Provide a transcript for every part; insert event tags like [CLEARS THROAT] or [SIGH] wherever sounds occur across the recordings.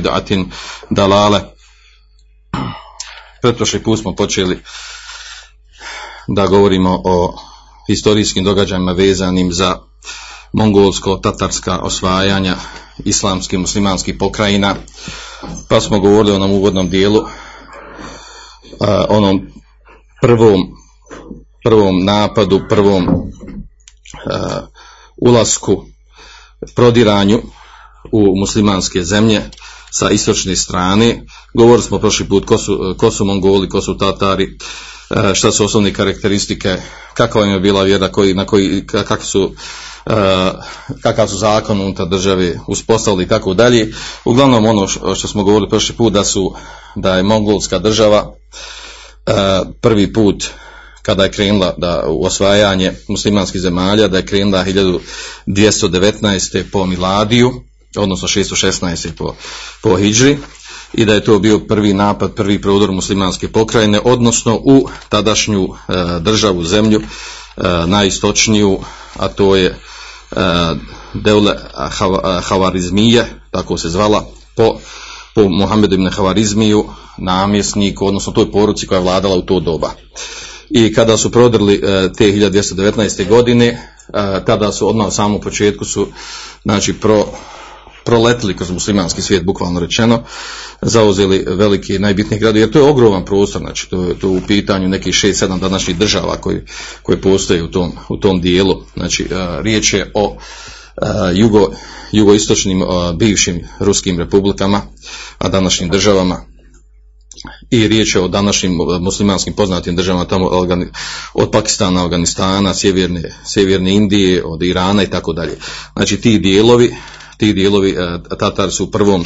bid'atin dalale. Pretprošli put smo počeli da govorimo o historijskim događajima vezanim za mongolsko-tatarska osvajanja islamskih muslimanskih pokrajina, pa smo govorili o onom uvodnom dijelu, onom prvom, prvom napadu, prvom ulasku, prodiranju u muslimanske zemlje, sa istočne strane. Govorili smo prošli put ko su, ko su Mongoli, ko su Tatari, E, šta su osnovne karakteristike, kakva im je bila vjera, koji, na koji, kakav su e, kakav su zakon unutar države uspostavili i tako dalje. Uglavnom ono što smo govorili prošli put da su da je mongolska država e, prvi put kada je krenula da u osvajanje muslimanskih zemalja, da je krenula 1219. po Miladiju, odnosno 616. po, po Hidžri, i da je to bio prvi napad, prvi prodor muslimanske pokrajine, odnosno u tadašnju e, državu, zemlju, e, najistočniju, a to je e, Deule Havarizmije, tako se zvala, po, po Muhammedu ibn Havarizmiju, namjesniku, odnosno toj poruci koja je vladala u to doba. I kada su prodrli e, te 1219. godine, e, tada su odmah u samom početku su znači pro proletili kroz muslimanski svijet, bukvalno rečeno, zauzeli veliki najbitniji grad, jer to je ogroman prostor, znači to je to u pitanju nekih 6-7 današnjih država koji, koji postoje u tom, u tom dijelu. Znači, riječ je o jugo, jugoistočnim bivšim ruskim republikama, a današnjim državama, i riječ je o današnjim muslimanskim poznatim državama tamo od Pakistana, Afganistana, sjeverne, sjeverne Indije, od Irana i tako dalje. Znači ti dijelovi ti dijelovi e, Tatar su u prvom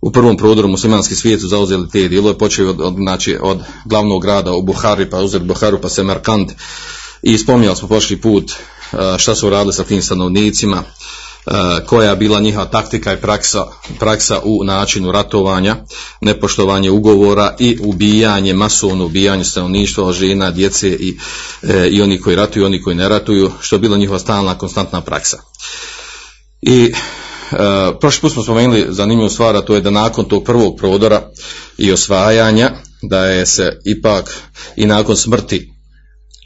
u prvom prodoru muslimanski svijet su zauzeli te dijelove, počeli od, od, znači, od glavnog grada u Buhari, pa uzeli Buharu, pa Semerkant i spominjali smo prošli put e, šta su radili sa tim stanovnicima, e, koja je bila njihova taktika i praksa, praksa u načinu ratovanja, nepoštovanje ugovora i ubijanje, masovno ubijanje stanovništva, žena, djece i, i oni koji ratuju, oni koji ne ratuju, što je bila njihova stalna, konstantna praksa. I prošli put smo spomenuli zanimljivu stvar, a to je da nakon tog prvog prodora i osvajanja, da je se ipak i nakon smrti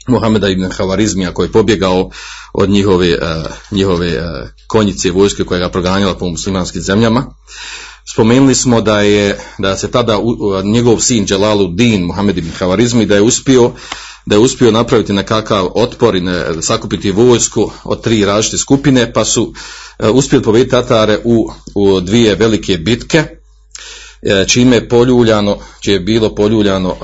Muhameda ibn Havarizmija koji je pobjegao od njihove, uh, njihove uh, konjice vojske koja ga proganjala po muslimanskim zemljama. Spomenuli smo da je da se tada njegov sin Jalaluddin Muhammed ibn Havarizmi da je uspio da je uspio napraviti nekakav otpor i ne, sakupiti vojsku od tri različite skupine, pa su uh, uspjeli pobediti Tatare u, u dvije velike bitke, uh, čime je poljuljano, čije je bilo poljuljano uh,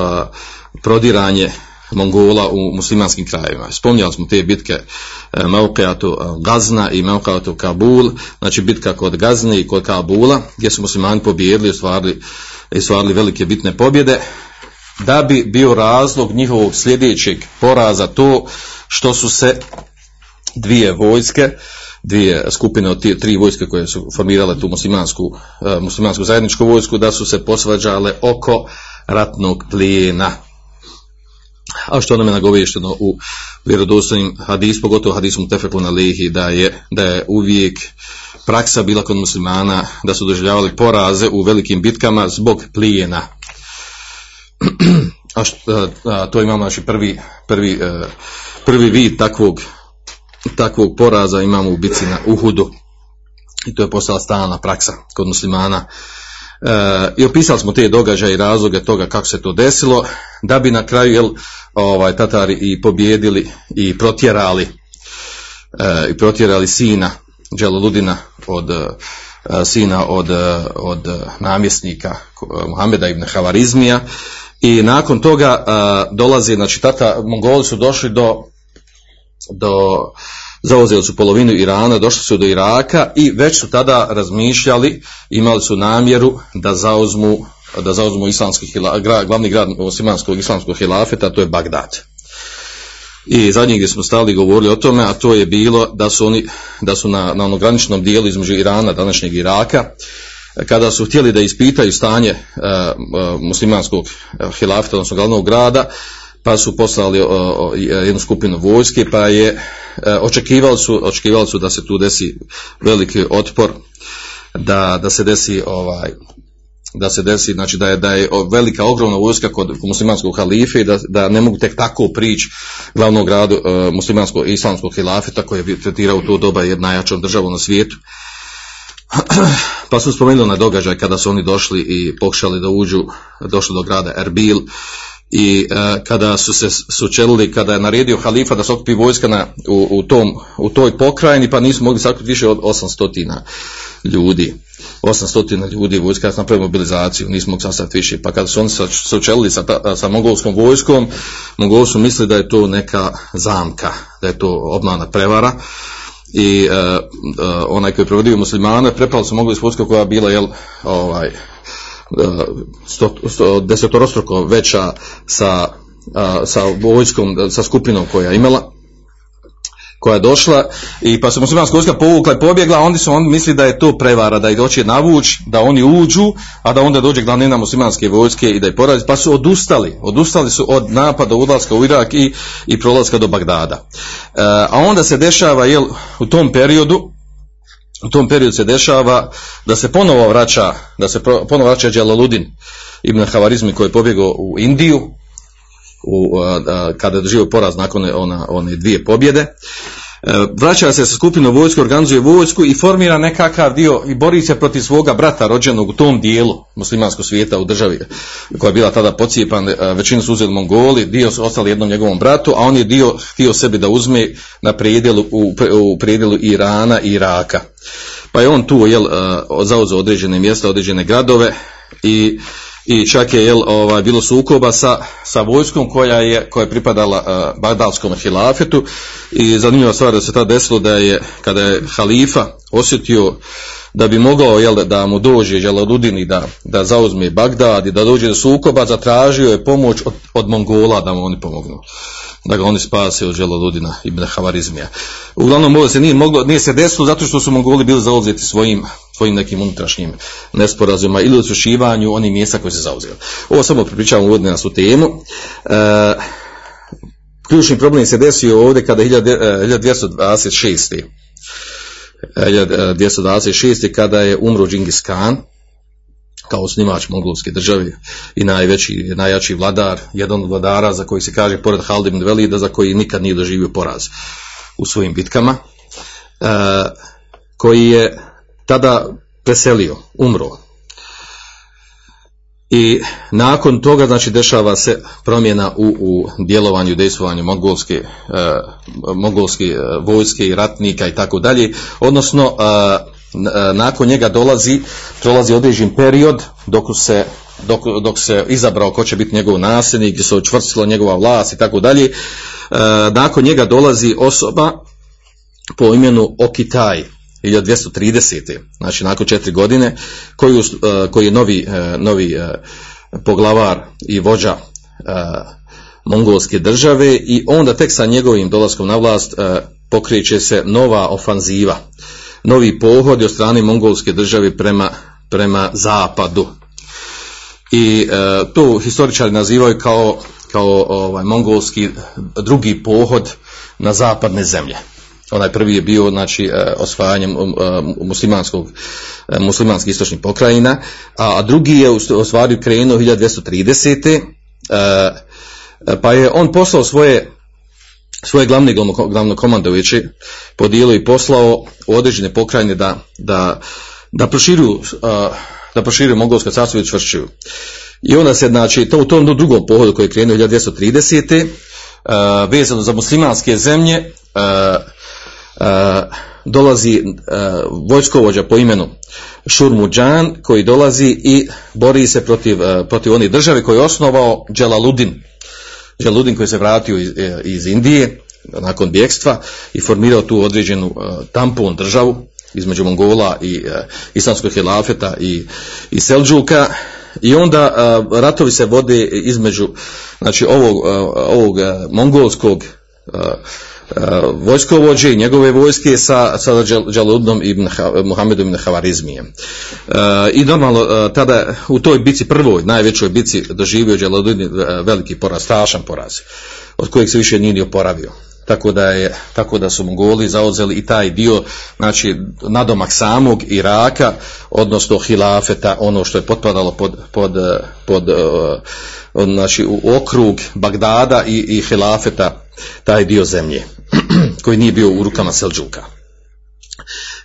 prodiranje Mongola u muslimanskim krajevima. Spomnjali smo te bitke e, Mauqeatu Gazna i Mauqeatu Kabul, znači bitka kod Gazne i kod Kabula, gdje su muslimani pobijedili i stvarili, i stvarili velike bitne pobjede, da bi bio razlog njihovog sljedećeg poraza to što su se dvije vojske, dvije skupine od tri vojske koje su formirale tu muslimansku, muslimansku zajedničku vojsku, da su se posvađale oko ratnog plijena. A što nam je nagovješteno u vjerodostojnim hadis, pogotovo hadisom Tefeku na lihi, da je, da je uvijek praksa bila kod muslimana da su doživljavali poraze u velikim bitkama zbog plijena [CLEARS THROAT] a, što, a to imamo znači prvi, prvi, e, prvi vid takvog, takvog poraza imamo u bici na Uhudu. I to je postala stalna praksa kod muslimana. I opisali smo te događaje i razloge toga kako se to desilo, da bi na kraju jel, ovaj, Tatari i pobjedili i protjerali i protjerali sina Đelaludina od sina od, od namjesnika Muhameda ibn Havarizmija i nakon toga dolazi, znači tata, Mongoli su došli do, do zauzeli su polovinu Irana, došli su do Iraka i već su tada razmišljali, imali su namjeru da zauzmu da zauzmu islamski glavni grad muslimanskog islamskog hilafeta, to je Bagdad. I zadnji gdje smo stali govorili o tome, a to je bilo da su oni, da su na, na onom graničnom dijelu između Irana, današnjeg Iraka, kada su htjeli da ispitaju stanje uh, muslimanskog hilafeta, odnosno glavnog grada, pa su poslali jednu skupinu vojske, pa je očekivali su, očekivali su da se tu desi veliki otpor, da, da se desi ovaj da se desi, znači da je, da je velika ogromna vojska kod muslimanskog halife i da, da ne mogu tek tako prići glavnog gradu uh, muslimanskog islamskog hilafeta koji je tretirao u to doba jedna najjačom državu na svijetu. [CLEARS THROAT] pa su spomenuli na događaj kada su oni došli i pokušali da uđu, došli do grada Erbil i uh, kada su se sučelili, kada je naredio halifa da se okupi vojska na, u, u, tom, u toj pokrajini, pa nisu mogli sakupiti više od 800 ljudi. 800 ljudi vojska ja sam mobilizaciju, nismo mogli sastaviti više. Pa kada su oni sučelili sa, sa mongolskom vojskom, mongoli su mislili da je to neka zamka, da je to obmana prevara i uh, uh, onaj koji je provodio muslimane, prepali su mogli vojska koja je bila jel, ovaj, desetorostruko veća sa, sa vojskom, sa skupinom koja je imala koja je došla i pa se muslimanska vojska povukla i pobjegla, oni su oni misli da je to prevara, da ih doće navuć, da oni uđu, a da onda dođe glavnina muslimanske vojske i da ih porazi, pa su odustali, odustali su od napada ulaska u Irak i, i prolaska do Bagdada. E, a onda se dešava, jel, u tom periodu, u tom periodu se dešava da se ponovo vraća, da se ponovo vraća Đalaludin ibn Havarizmi koji je pobjegao u Indiju, u, kada je doživio poraz nakon ona, one dvije pobjede. E, vraća se sa skupinom vojske, organizuje vojsku i formira nekakav dio i bori se protiv svoga brata rođenog u tom dijelu muslimanskog svijeta u državi koja je bila tada pocijepan, većinu su uzeli Mongoli, dio su ostali jednom njegovom bratu, a on je dio htio sebi da uzme na predjelu, u, u predjelu Irana i Iraka. Pa je on tu jel, zauzeo određene mjesta, određene gradove i i čak je jel, ovaj, bilo sukoba sa, sa vojskom koja je, koja je pripadala uh, Bagdalskom hilafetu. I zanimljiva stvar da se ta desilo da je kada je halifa osjetio da bi mogao jel, da mu dođe Đaladudin i da, da zauzme Bagdad i da dođe do sukoba, zatražio je pomoć od, od Mongola da mu oni pomognu da ga oni spase od Đaladudina ibn Havarizmija. Uglavnom ovo se nije, moglo, nije se desilo zato što su Mongoli bili zauzeti svojim svojim nekim unutrašnjim nesporazima ili odslušivanju onih mjesta koje se zauzeli. Ovo samo pripričavam uvodno na su temu. E, ključni problem se desio ovdje kada 1226. 1226. kada je umro Džingis Khan, kao snimač mongolske države i najveći, najjači vladar, jedan od vladara za koji se kaže pored Haldim Velida, za koji nikad nije doživio poraz u svojim bitkama, e, koji je tada preselio, umro. I nakon toga, znači, dešava se promjena u, u djelovanju, dejstvovanju mongolske, e, mongolske e, vojske i ratnika i tako dalje. Odnosno, e, nakon njega dolazi, prolazi određen period dok se dok, dok se izabrao ko će biti njegov nasljednik, gdje se učvrstila njegova vlast i tako dalje. Nakon njega dolazi osoba po imenu Okitaj, 1230. znači nakon četiri godine koji, uh, koji je novi, novi poglavar i vođa mongolske države i onda tek sa njegovim dolaskom na vlast pokreće se nova ofanziva novi pohod od strane mongolske države prema, prema zapadu i to historičari nazivaju kao, kao ovaj, mongolski drugi pohod na zapadne zemlje onaj prvi je bio znači e, osvajanjem um, e, muslimanskog e, muslimanskih istočnih pokrajina a drugi je ostvario krenuo 1230. pa je on poslao svoje svoje glavne glavno komandoviće podijelio i poslao u određene pokrajine da, da, da proširuju da proširuju mongolsko carstvo i čvršćuju. I onda se, znači, to u tom drugom pohodu koji je krenuo 1230. Uh, vezano za muslimanske zemlje, dolazi vojskovođa po imenu Šurmuđan koji dolazi i bori se protiv, protiv onih države koje je osnovao Dželaludin. Dželaludin koji se vratio iz, iz Indije nakon bjekstva i formirao tu određenu tampon državu između Mongola i islamskog hilafeta i, i Selđuka i onda ratovi se vode između znači ovog, ovog mongolskog vojskovođe i njegove vojske sa, sa Đaludnom ibn Muhammedom ibn Havarizmijem. I normalno tada u toj bici prvoj, najvećoj bici doživio Đaludin veliki poraz, strašan poraz, od kojeg se više nije ni oporavio tako da, je, tako da su Mongoli zauzeli i taj dio, znači nadomak samog Iraka, odnosno hilafeta, ono što je potpadalo pod, pod, pod znači, u okrug Bagdada i, i hilafeta, taj dio zemlje, koji nije bio u rukama Selđuka.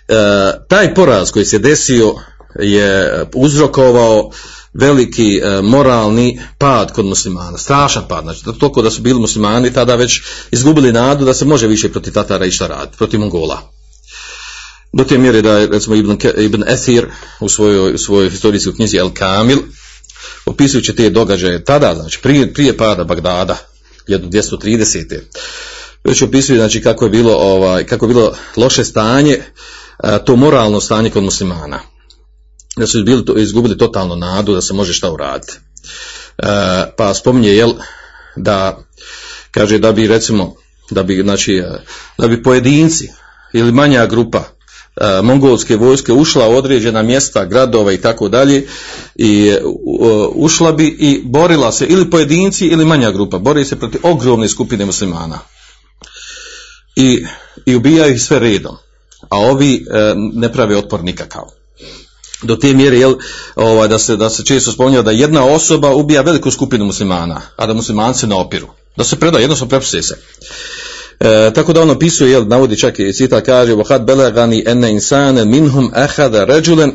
E, taj poraz koji se desio je uzrokovao veliki e, moralni pad kod muslimana, strašan pad, znači toliko da su bili muslimani tada već izgubili nadu da se može više protiv Tatara išta raditi, protiv Mongola. Do te mjere da je, recimo, Ibn, Ibn Ethir u svojoj, u svojoj historijskoj knjizi El Kamil, opisujući te događaje tada, znači prije, prije pada Bagdada, 1230. Već opisuje znači kako je bilo ovaj kako je bilo loše stanje, to moralno stanje kod muslimana da su bili, izgubili totalno nadu da se može šta uraditi. E, pa spominje jel da kaže da bi recimo da bi znači e, da bi pojedinci ili manja grupa mongolske vojske ušla u određena mjesta, gradova i tako dalje i ušla bi i borila se ili pojedinci ili manja grupa, bori se protiv ogromne skupine muslimana I, i ubijaju ih sve redom. A ovi e, ne prave otpor nikakav do te mjere jel, ovaj, da, se, da se često spominja da jedna osoba ubija veliku skupinu muslimana, a da muslimanci ne opiru. Da se preda, jednostavno prepuste se. E, tako da on opisuje, jel, navodi čak i cita kaže وَحَدْ بَلَغَنِي أَنَّ إِنسَانَ مِنْهُمْ أَحَدَ رَجُلًا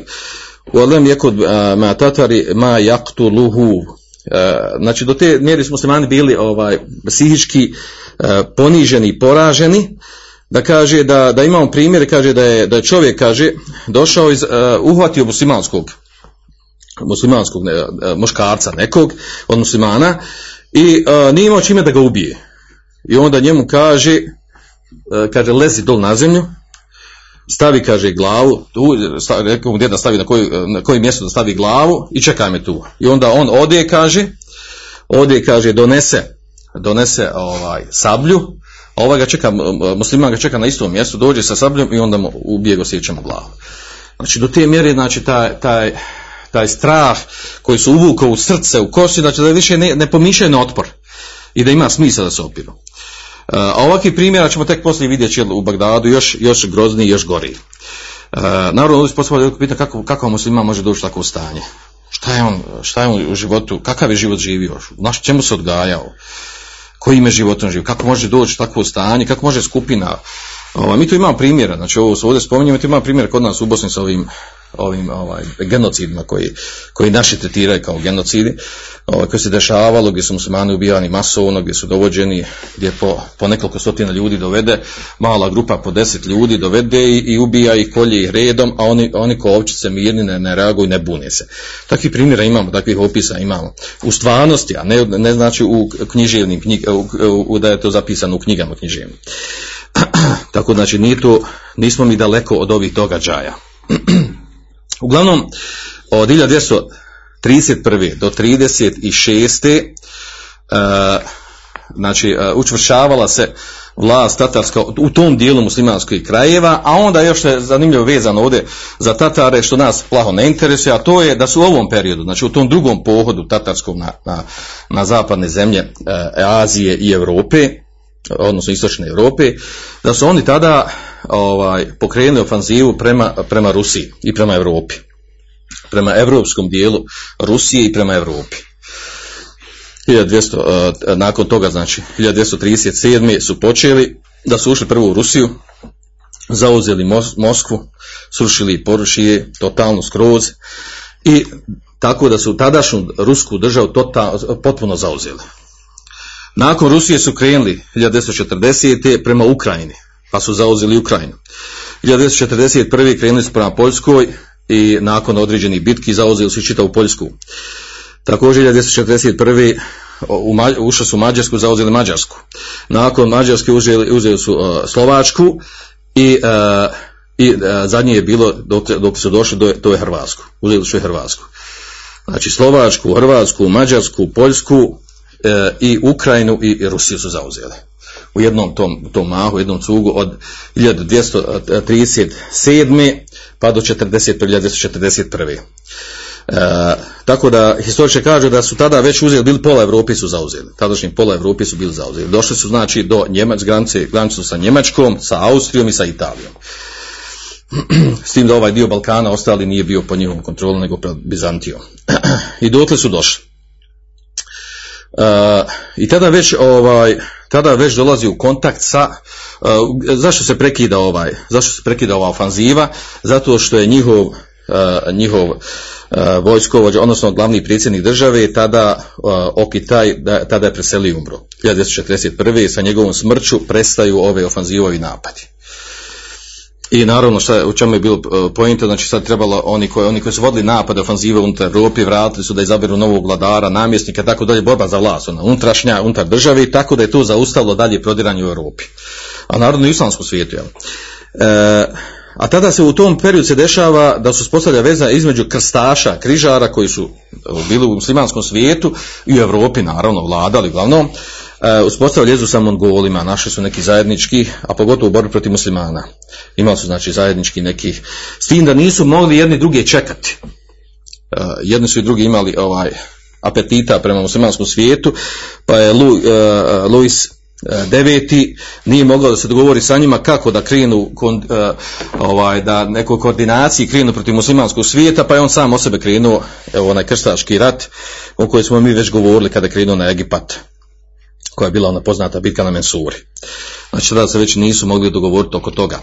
وَلَمْ يَكُدْ مَا تَتَرِ مَا يَقْتُلُهُ Znači, do te mjere smo muslimani bili ovaj, psihički e, poniženi, poraženi, da kaže da, da imamo primjer, kaže da je, da je čovjek, kaže, došao iz, uh, uhvatio muslimanskog, muslimanskog ne, uh, muškarca nekog od muslimana i uh, nije imao čime da ga ubije. I onda njemu kaže, uh, kaže, lezi dol na zemlju, stavi, kaže, glavu, tu, stavi, rekao mu da stavi na koji, na koji mjesto da stavi glavu i čekaj me tu. I onda on ode, kaže, ode, kaže, donese, donese ovaj sablju, a ovaj ga čeka, musliman ga čeka na istom mjestu, dođe sa sabljom i onda mu ubije go sjećamo glavu. Znači do te mjere, znači taj, taj, taj strah koji su uvukao u srce, u kosti, znači da više ne, ne pomišljaju na otpor i da ima smisla da se opiru. E, a ovakvi primjera ćemo tek poslije vidjeti u Bagdadu još, još grozniji, još gori. Uh, naravno, ovdje poslije pita kako, kako musliman može doći u stanje. Šta je on, šta je on u životu, kakav je život živio, naš čemu se odgajao, kojim je životom živ, kako može doći takvo stanje, kako može skupina, ovaj, mi tu imamo primjera, znači ovo se ovdje spominjemo, tu imamo primjera kod nas u Bosni sa ovim, ovim ovaj, genocidima koji, koji naši tretiraju kao genocidi, ovaj, koji se dešavalo, gdje su muslimani ubijani masovno, gdje su dovođeni, gdje po, po nekoliko stotina ljudi dovede, mala grupa po deset ljudi dovede i, i ubija ih, kolje ih redom, a oni, oni ko ovčice mirni ne, ne reaguju, ne bune se. Takvih primjera imamo, takvih opisa imamo. U stvarnosti, a ne, ne znači u književnim, knjig, da je to zapisano u knjigama književnim. [CLEARS THROAT] Tako znači, nije to, nismo mi daleko od ovih događaja. [CLEARS THROAT] Uglavnom, od 1231. do 36. Uh, znači, uh, učvršavala se vlast tatarska u tom dijelu muslimanskih krajeva, a onda još je zanimljivo vezano ovdje za Tatare, što nas plaho ne interesuje, a to je da su u ovom periodu, znači u tom drugom pohodu tatarskom na, na, na zapadne zemlje uh, Azije i Europe, odnosno istočne Europe, da su oni tada ovaj, pokrenuli ofanzivu prema, prema Rusiji i prema Europi. Prema evropskom dijelu Rusije i prema Europi. 1200, uh, nakon toga, znači, 1237. su počeli da su ušli prvo u Rusiju, zauzeli Mos Moskvu, srušili porušije, totalno skroz, i tako da su tadašnju rusku državu total, potpuno zauzeli. Nakon Rusije su krenuli 1940. prema Ukrajini, pa su zauzeli Ukrajinu. 1941. krenuli su prema Poljskoj i nakon određenih bitki zauzeli su čitavu Poljsku. Također 1941. ušli su u Mađarsku, zauzeli Mađarsku. Nakon Mađarske uzeli, uzeli su uh, Slovačku i, uh, i uh, zadnje je bilo dok, dok su došli do, do je Hrvatsku. Uzeli su i Hrvatsku. Znači Slovačku, Hrvatsku, Mađarsku, Poljsku i Ukrajinu i Rusiju su zauzeli. U jednom tom, tom mahu, jednom cugu od 1237. pa do 41. 1941. E, tako da historiče kažu da su tada već uzeli, bili pola Evropi su zauzeli. Tadašnji pola Evropi su bili zauzeli. Došli su znači do Njemac, granice, granicu sa Njemačkom, sa Austrijom i sa Italijom. [CLEARS THROAT] S tim da ovaj dio Balkana ostali nije bio po njihovom kontrolu nego pred Bizantijom. [CLEARS THROAT] I dotle su došli. Uh, I tada već ovaj tada već dolazi u kontakt sa uh, zašto se prekida ovaj zašto se prekida ova ofanziva zato što je njihov uh, njihov vojskovođa odnosno glavni predsjednik države tada Okitaj da, tada je preselio umro 1941. sa njegovom smrću prestaju ove ofanzivovi napadi i naravno šta, u čemu je bilo pojenta, znači sad trebalo oni koji, oni koji su vodili napade ofanzive unutar Europi, vratili su da izaberu novog vladara, namjesnika, tako dalje, borba za vlast, ona, unutrašnja, unutar države, tako da je to zaustavilo dalje prodiranje u Europi. A narodno i islamskom svijetu, jel? E, a tada se u tom periodu se dešava da su spostavlja veza između krstaša, križara koji su bili u muslimanskom svijetu i u Europi naravno vladali uglavnom, uspostavili jezu sa Mongolima, našli su neki zajednički, a pogotovo u borbi protiv muslimana. Imali su znači zajednički neki, s tim da nisu mogli jedni druge čekati. Uh, jedni su i drugi imali ovaj apetita prema muslimanskom svijetu, pa je Lu, uh, Luis deveti nije mogao da se dogovori sa njima kako da krenu ovaj, da nekoj koordinaciji krenu protiv muslimanskog svijeta pa je on sam o sebe krenuo evo onaj krstaški rat o kojoj smo mi već govorili kada krenuo na Egipat koja je bila ona poznata bitka na Mensuri. Znači tada se već nisu mogli dogovoriti oko toga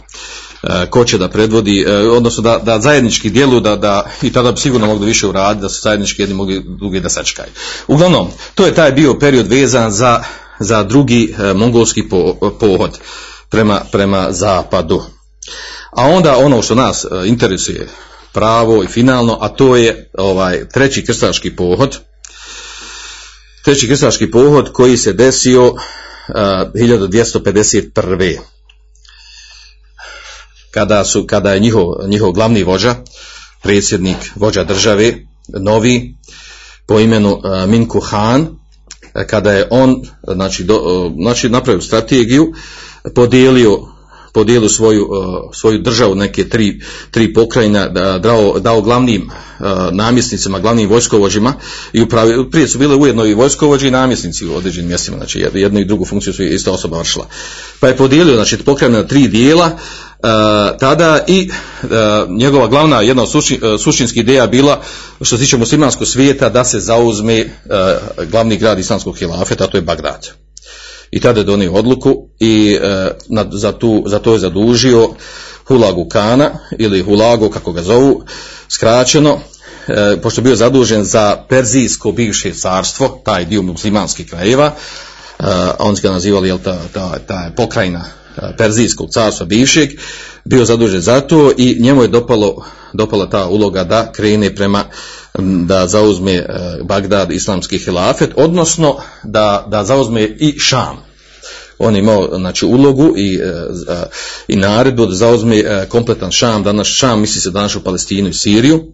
e, ko će da predvodi, e, odnosno da, da zajednički djeluju, da, da, i tada bi sigurno mogli više uraditi, da su zajednički jedni mogli drugi da sačekaju. Uglavnom, to je taj bio period vezan za, za drugi e, mongolski po, pohod prema, prema zapadu. A onda ono što nas interesuje pravo i finalno, a to je ovaj treći krstaški pohod, treći krstaški pohod koji se desio uh, 1251. Kada, su, kada je njihov, njihov glavni vođa, predsjednik, vođa države, novi, po imenu uh, Minku Han, kada je on znači, do, uh, znači napravio strategiju, podijelio podijelio svoju, uh, svoju državu neke tri, tri pokrajina, dao, dao glavnim uh, namjesnicima, glavnim vojskovođima i upravi, prije su bile ujedno i vojskovođi i namjesnici u određenim mjestima, znači jednu i drugu funkciju su ista osoba vršila. Pa je podijelio znači, pokrajina na tri dijela, tada i njegova glavna jedna od suštinskih ideja bila što se tiče muslimanskog svijeta da se zauzme glavni grad islamskog hilafeta, a to je Bagdad i tada je donio odluku i e, na, za, tu, za to je zadužio Hulagu Kana ili Hulagu kako ga zovu skraćeno e, pošto je bio zadužen za Perzijsko bivše carstvo taj dio muslimanskih krajeva e, on ga nazivali jel, ta, ta, ta pokrajina e, Perzijskog carstva bivšeg bio zadužen za to i njemu je dopalo, dopala ta uloga da krene prema da zauzme e, Bagdad islamski hilafet, odnosno da, da zauzme i Šam. On je imao znači, ulogu i, e, i naredbu da zauzme e, kompletan Šam, danas Šam misli se danas u Palestinu i Siriju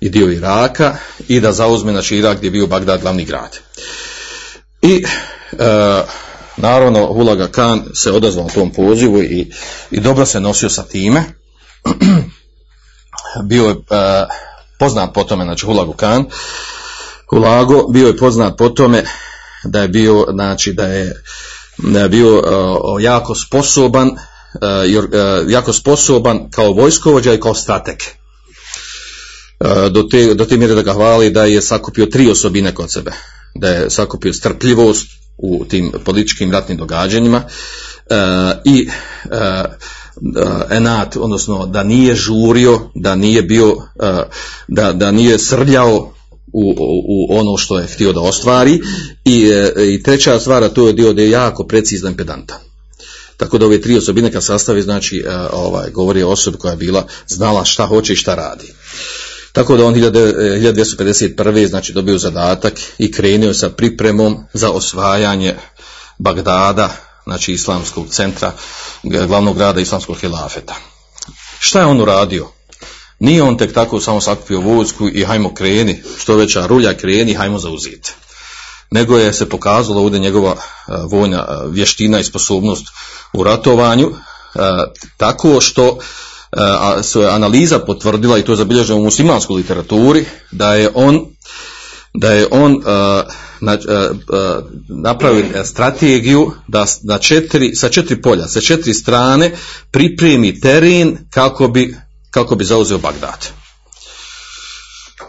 i dio Iraka i da zauzme znači, Irak gdje je bio Bagdad glavni grad. I e, naravno Hulaga Khan se odazvao tom pozivu i, i dobro se nosio sa time. [CLEARS THROAT] bio je e, poznat po tome, znači Hulagu Khan, Hulago bio je poznat po tome da je bio, znači da je, da je bio uh, jako sposoban, uh, jako sposoban kao vojskovođa i kao strateg. Do, te, do te mjere da ga hvali da je sakupio tri osobine kod sebe. Da je sakupio strpljivost u tim političkim ratnim događanjima, i e, enat, odnosno da nije žurio, da nije bio, da, da nije srljao u, u, ono što je htio da ostvari i, i treća stvar, a to je dio da je jako precizan pedantan. Tako da ove tri osobine kad sastavi, znači ovaj, govori o osobi koja je bila znala šta hoće i šta radi. Tako da on 1251. znači dobio zadatak i krenio sa pripremom za osvajanje Bagdada, znači islamskog centra, glavnog grada islamskog hilafeta. Šta je on uradio? Nije on tek tako samo sakupio vojsku i hajmo kreni, što veća rulja kreni, hajmo zauzeti. Nego je se pokazalo ovdje njegova e, vojna e, vještina i sposobnost u ratovanju, e, tako što a se analiza potvrdila i to je zabilježeno u muslimanskoj literaturi da je on da je on napravio strategiju da na četiri, sa četiri polja, sa četiri strane pripremi teren kako bi, kako bi zauzeo Bagdad.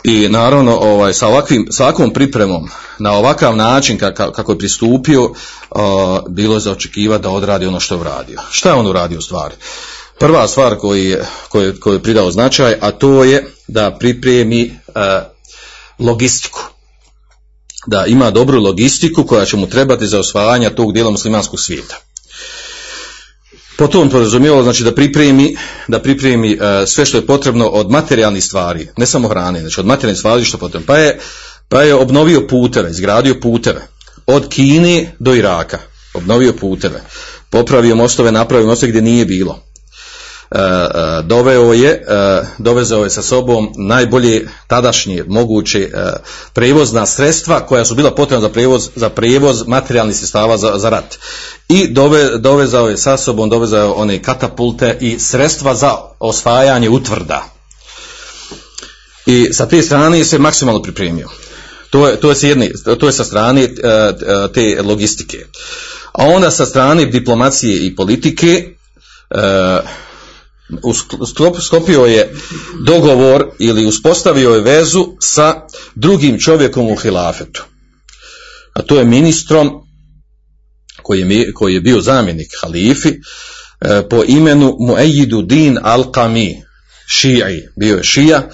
I naravno ovaj, sa, ovakvim, sa ovakvom pripremom na ovakav način kako je pristupio bilo je za očekivati da odradi ono što je uradio. Šta je on uradio u stvari? Prva stvar koju je, koju, je pridao značaj, a to je da pripremi e, logistiku. Da ima dobru logistiku koja će mu trebati za osvajanje tog dijela muslimanskog svijeta. Potom podrazumijevalo znači da pripremi, da pripremi e, sve što je potrebno od materijalnih stvari, ne samo hrane, znači od materijalnih stvari što potrebno. Pa je, pa je obnovio puteve, izgradio puteve od Kine do Iraka, obnovio puteve, popravio mostove, napravio mostove gdje nije bilo doveo je, e, dovezao je sa sobom najbolje tadašnje moguće prevozna sredstva koja su bila potrebna za prevoz, za prevoz materijalnih sredstava za, za rat. I dove, dovezao je sa sobom, dovezao je one katapulte i sredstva za osvajanje utvrda. I sa te strane se maksimalno pripremio. To je, to je, jedne, to je sa strane te logistike. A onda sa strane diplomacije i politike sklopio je dogovor ili uspostavio je vezu sa drugim čovjekom u hilafetu. A to je ministrom koji je, koji je bio zamjenik halifi e, po imenu Muejidu Din Al-Qami, šiji, bio je šija,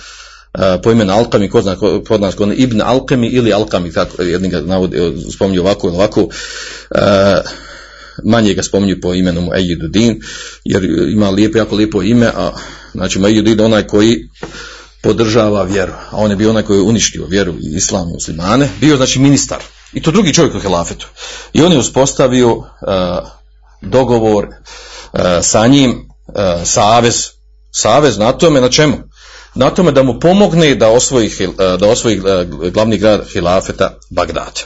e, po imenu Al-Qami, ko zna kod nas, kod Ibn Al-Qami ili Al-Qami, kako jedni ga navodi, spominju ovako ili ovako, e, manje ga spominju po imenu Din, jer ima lijepo, jako lijepo ime, a znači Din onaj koji podržava vjeru, a on je bio onaj koji je uništio vjeru i islam muslimane, bio znači ministar. I to drugi čovjek u helafetu. I on je uspostavio uh, dogovor uh, sa njim, uh, savez, savez na tome, na čemu? Na tome da mu pomogne da osvoji, da osvoji glavni grad hilafeta Bagdad.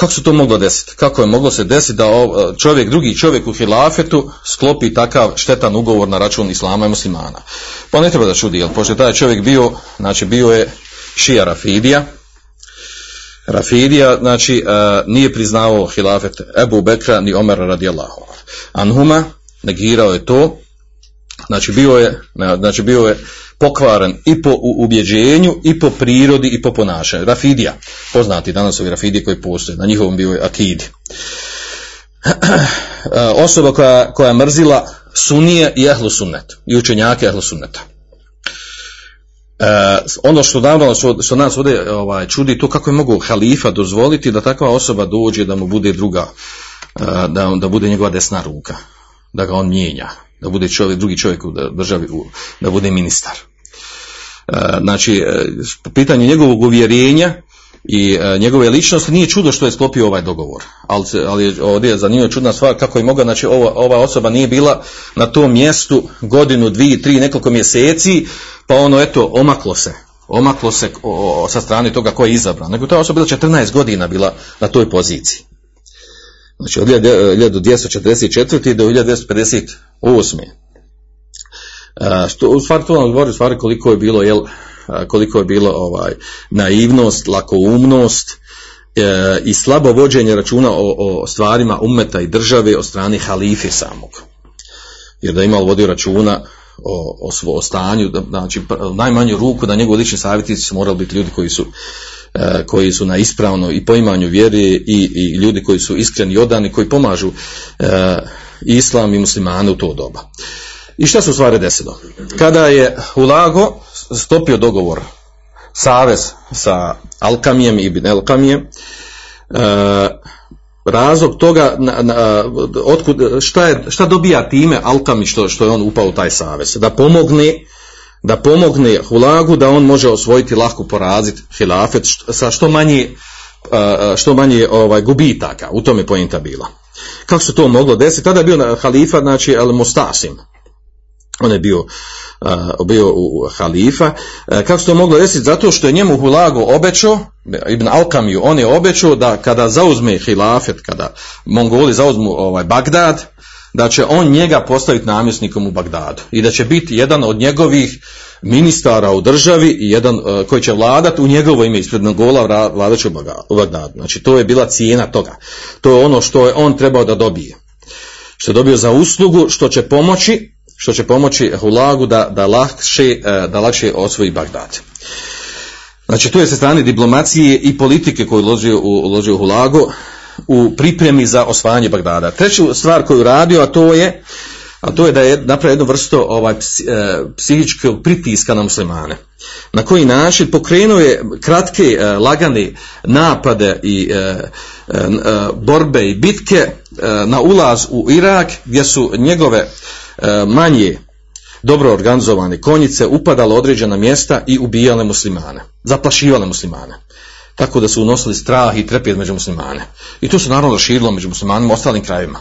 Kako se to moglo desiti? Kako je moglo se desiti da čovjek, drugi čovjek u hilafetu sklopi takav štetan ugovor na račun islama i muslimana? Pa ne treba da čudi, jer pošto je taj čovjek bio, znači bio je šija Rafidija, Rafidija, znači e, nije priznavao hilafet Ebu Bekra ni Omera radijallahu. Anhuma negirao je to, znači bio je, znači bio je pokvaren i po ubjeđenju, i po prirodi, i po ponašanju. Rafidija, poznati danas ovi Rafidije koji postoje, na njihovom bio je akidi. [CLEARS THROAT] Osoba koja, koja mrzila sunije i ehlu i učenjake ehlu sunneta. E, ono što naravno što, nas ovdje ovaj, čudi to kako je mogu halifa dozvoliti da takva osoba dođe da mu bude druga, e, da, da bude njegova desna ruka, da ga on mijenja, da bude čovjek, drugi čovjek u državi, da bude ministar. E, znači, e, po pitanju njegovog uvjerenja i e, njegove ličnosti nije čudo što je sklopio ovaj dogovor. Ali, ali ovdje je zanimljiva čudna stvar kako je mogla, znači ova, ova osoba nije bila na tom mjestu godinu, dvije, tri, nekoliko mjeseci, pa ono eto, omaklo se. Omaklo se sa strane toga ko je izabran. Nego ta osoba bila 14 godina bila na toj poziciji. Znači od 1244. do 1258 što u stvari to nam govori stvari koliko je bilo jel, koliko je bilo ovaj naivnost, lakoumnost e, i slabo vođenje računa o, o, stvarima umeta i države od strane halife samog. Jer da je imao vodio računa o, o, stanju, znači najmanju ruku da njegovi lični savjetnici su morali biti ljudi koji su koji su na ispravno i poimanju vjere i, i ljudi koji su iskreni i odani, koji pomažu e, islam i muslimane u to doba. I šta se u stvari desilo? Kada je Hulago stopio dogovor, savez sa Alkamijem i Ibn Alkamijem, e, razlog toga na, na, otkud, šta, je, šta dobija time Alkami što, što je on upao u taj savez da pomogne da pomogne Hulagu da on može osvojiti lahko poraziti hilafet sa što manje što manje ovaj gubitaka u tome poenta bila kako se to moglo desiti tada je bio halifa znači al Mustasim on je bio bio u halifa. Kako se to moglo desiti? Zato što je njemu Hulago obećao, Ibn Alkamiju, on je obećao da kada zauzme hilafet, kada Mongoli zauzmu ovaj Bagdad, da će on njega postaviti namjesnikom u Bagdadu i da će biti jedan od njegovih ministara u državi i jedan uh, koji će vladati u njegovo ime ispred Mongola vladat će u Bagdadu. Znači to je bila cijena toga. To je ono što je on trebao da dobije. Što je dobio za uslugu, što će pomoći što će pomoći Hulagu da, da, lakše, e, da lakše osvoji Bagdad. Znači, to je sa strane diplomacije i politike koju uložio uložio Hulagu u pripremi za osvajanje Bagdada. Treću stvar koju radio, a to je a to je da je napravio jednu vrstu ovaj, e, psihičkog pritiska na muslimane. Na koji način pokrenuo je kratke, e, lagane napade i borbe i bitke na ulaz u Irak, gdje su njegove E, manje dobro organizovane konjice upadale određena mjesta i ubijale muslimane, zaplašivale muslimane. Tako da su unosili strah i trepjet među muslimane. I to se naravno širilo među muslimanima u ostalim krajevima.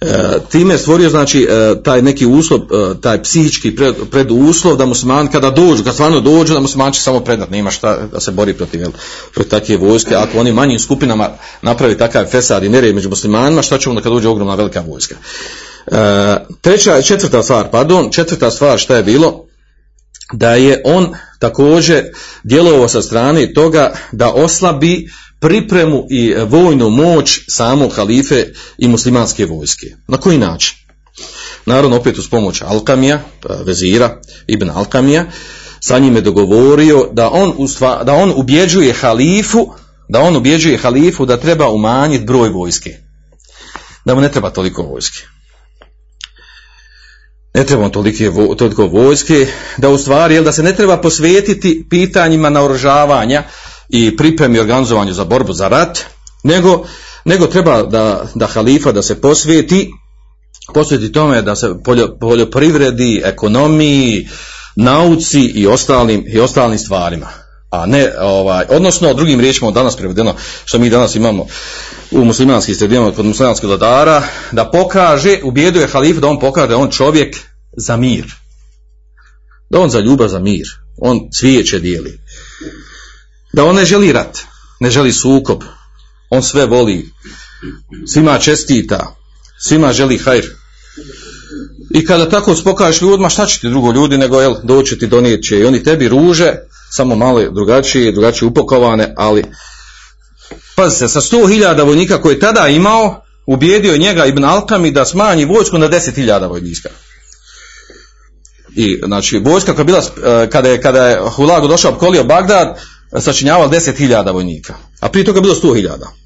E, time je stvorio znači e, taj neki uslov, e, taj psihički pred, preduslov da musliman kada dođu, kad stvarno dođu da musliman će samo predat, nema šta da se bori protiv, jel, protiv takve vojske. Ako oni manjim skupinama napravi takav fesad i nered među muslimanima, šta će onda kad dođe ogromna velika vojska? E, treća, četvrta stvar, pardon, četvrta stvar šta je bilo, da je on također djelovao sa strane toga da oslabi pripremu i vojnu moć samog halife i muslimanske vojske. Na koji način? Naravno opet uz pomoć Alkamija, vezira Ibn Alkamija, sa njim je dogovorio da on, ustva, da on ubjeđuje halifu, da on ubjeđuje halifu da treba umanjiti broj vojske. Da mu ne treba toliko vojske ne trebamo tolike, toliko vojske, da u stvari, jel, da se ne treba posvetiti pitanjima naoružavanja i pripremi organizovanju za borbu za rat, nego, nego treba da, da halifa da se posveti, posveti tome da se poljoprivredi, ekonomiji, nauci i ostalim, i ostalim stvarima. A ne, ovaj, odnosno, drugim riječima danas prevedeno, što mi danas imamo u muslimanskih sredinama kod muslimanskih vladara, da pokaže, ubjeduje halif da on pokaže da on čovjek za mir. Da on za ljubav za mir. On cvijeće dijeli. Da on ne želi rat, ne želi sukob. On sve voli. Svima čestita. Svima želi hajr. I kada tako spokažeš ljudima, šta će ti drugo ljudi nego jel, doći ti donijet će i oni tebi ruže, samo malo drugačije, drugačije upokovane, ali Pazite, sa 100.000 vojnika koje je tada imao, ubijedio njega Ibn Alkami da smanji vojsku na 10.000 vojnika. I, znači, vojska koja je bila, e, kada je, kada je Hulago došao opkolio Bagdad, sačinjavala 10.000 vojnika. A prije toga je bilo 100.000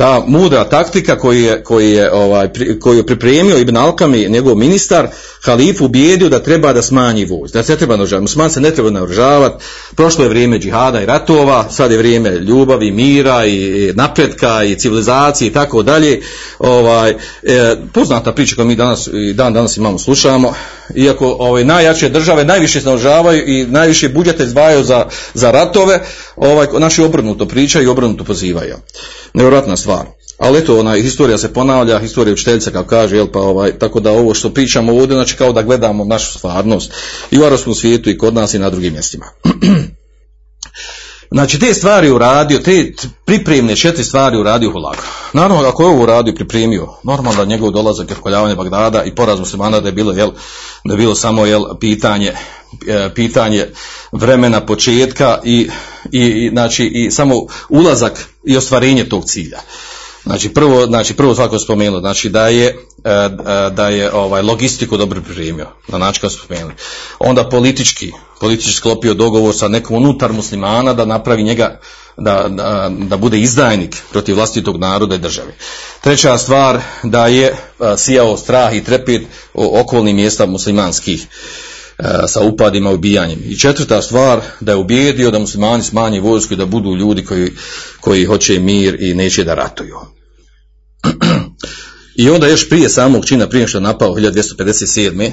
ta mudra taktika koju je, koji je, ovaj, koju je pripremio Ibn Alkami, njegov ministar, halifu ubijedio da treba da smanji voz, da se treba naoružavati. Musliman se ne treba naoružavati. Prošlo je vrijeme džihada i ratova, sad je vrijeme ljubavi, mira i napretka i civilizacije i tako dalje. Ovaj, e, poznata priča koju mi danas, i dan danas imamo, slušamo, iako ovaj, najjače države najviše se naoružavaju i najviše budžete izdvajaju za, za ratove, ovaj, naši obrnuto pričaju i obrnuto pozivaju. Nevjerojatna stvar. Ali eto, ona historija se ponavlja, historija učiteljica kao kaže, jel, pa ovaj, tako da ovo što pričamo ovdje, znači kao da gledamo našu stvarnost i u arabskom svijetu i kod nas i na drugim mjestima. [CLEARS THROAT] Znači te stvari uradio, te pripremne četiri stvari uradio Hulago. Naravno, ako je ovo uradio, pripremio, normalno da njegov dolazak i rkoljavanje Bagdada i poraz muslimana da je bilo, jel, da je bilo samo jel, pitanje, e, pitanje vremena početka i, i, i, znači, i samo ulazak i ostvarenje tog cilja. Znači prvo, znači prvo svako spomenuo, znači da je, e, e, da je ovaj, logistiku dobro pripremio, na način kao spomenuli. Onda politički, politički sklopio dogovor sa nekom unutar muslimana da napravi njega, da, da, da bude izdajnik protiv vlastitog naroda i države. Treća stvar, da je e, sijao strah i trepet o okolnim mjesta muslimanskih sa upadima i ubijanjem. I četvrta stvar, da je ubijedio da muslimani smanje vojsku i da budu ljudi koji, koji hoće mir i neće da ratuju. [CLEARS THROAT] I onda još prije samog čina, prije što je napao 1257.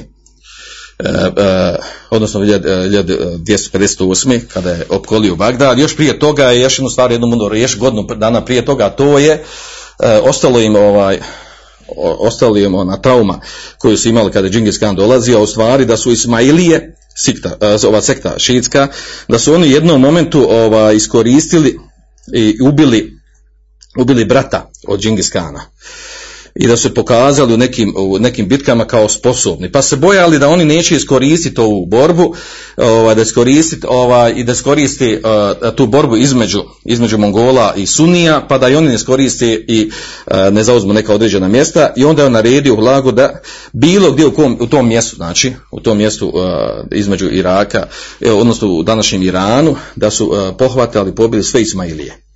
E, e, odnosno 1258. kada je opkolio Bagdad, još prije toga je još jednu stvar, jednu još godinu dana prije toga, to je e, ostalo im ovaj ostali im ona trauma koju su imali kada je Džingis Khan dolazio, a u stvari da su Ismailije, sikta, ova sekta šiitska, da su oni u jednom momentu ovaj, iskoristili i ubili, ubili brata od Džingis Kana i da su pokazali u nekim, u nekim bitkama kao sposobni. Pa se bojali da oni neće iskoristiti ovu borbu, ovaj, da iskoristiti ovaj, i da iskoristi uh, tu borbu između, između Mongola i Sunija, pa da i oni ne iskoriste i uh, ne zauzmu neka određena mjesta i onda je on naredio u Lagu da bilo gdje u, kom, u tom mjestu, znači u tom mjestu uh, između Iraka, odnosno u današnjem Iranu, da su pohvatali, pobili sve Ismailije.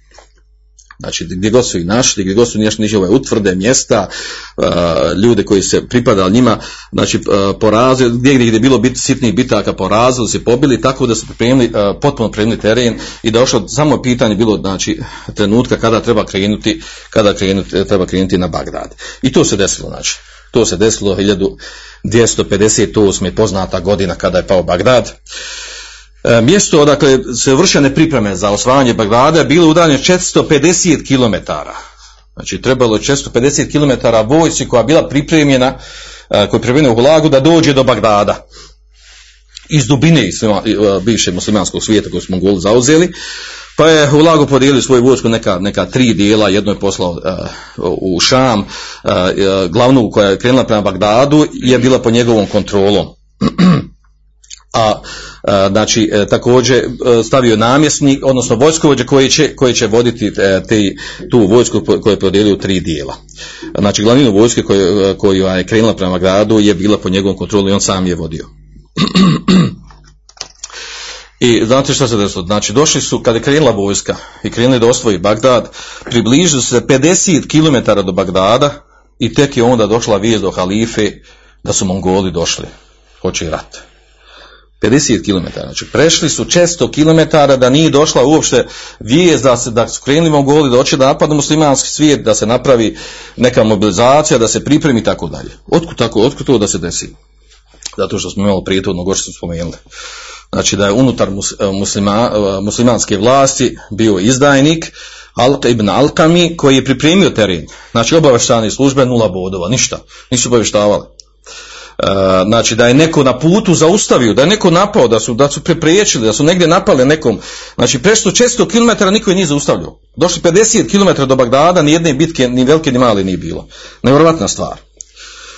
Znači, gdje god su ih našli, gdje god su našli njihove utvrde, mjesta, uh, ljude koji se pripadali njima, znači, uh, porazili, gdje, gdje je bilo bit, sitnih bitaka, porazili se, pobili, tako da su pripremili, uh, potpuno pripremili teren i došlo, samo pitanje bilo, znači, trenutka kada treba krenuti, kada krenuti, treba krenuti na Bagdad. I to se desilo, znači. To se desilo 1258. poznata godina kada je pao Bagdad. E, mjesto odakle se vršene pripreme za osvajanje Bagdada bilo udaljeno 450 km. Znači trebalo je 450 km vojci koja bila pripremljena, e, koja je pripremljena u Hulagu da dođe do Bagdada. Iz dubine e, bivšeg muslimanskog svijeta koji su Mongoli zauzeli. Pa je Hulagu podijelio svoju vojsku neka, neka tri dijela, jedno je poslao uh, u Šam, uh, glavnu koja je krenula prema Bagdadu je bila po njegovom kontrolom. [CLEARS THROAT] a znači e, također e, stavio namjesnik, odnosno vojskovođe koji će, koji će voditi e, te, tu vojsku koju je podijelio u tri dijela. Znači glavninu vojske koju je krenula prema gradu je bila po njegovom kontrolu i on sam je vodio. [CLEARS THROAT] I znate što se desilo? Znači došli su, kada je krenula vojska i krenuli da osvoji Bagdad, približili se 50 km do Bagdada i tek je onda došla vijest do halife da su Mongoli došli. Hoće rat. 50 km. Znači, prešli su 600 km da nije došla uopšte vijest da, se, da su krenuli Mongoli da hoće da napadnu muslimanski svijet, da se napravi neka mobilizacija, da se pripremi i tako dalje. Otkud tako, otkud to da se desi? Zato što smo imali prijetodno gore što spomenuli. Znači da je unutar muslima, muslimanske vlasti bio izdajnik Alka ibn Alkami koji je pripremio teren. Znači obaveštane službe nula bodova, ništa. Nisu obaveštavali. E, znači da je neko na putu zaustavio, da je neko napao, da su, da su prepriječili, da su negdje napali nekom, znači prešlo 600 km niko je nije zaustavljao. Došli 50 km do Bagdada, ni jedne bitke, ni velike ni male nije bilo. Nevjerojatna stvar.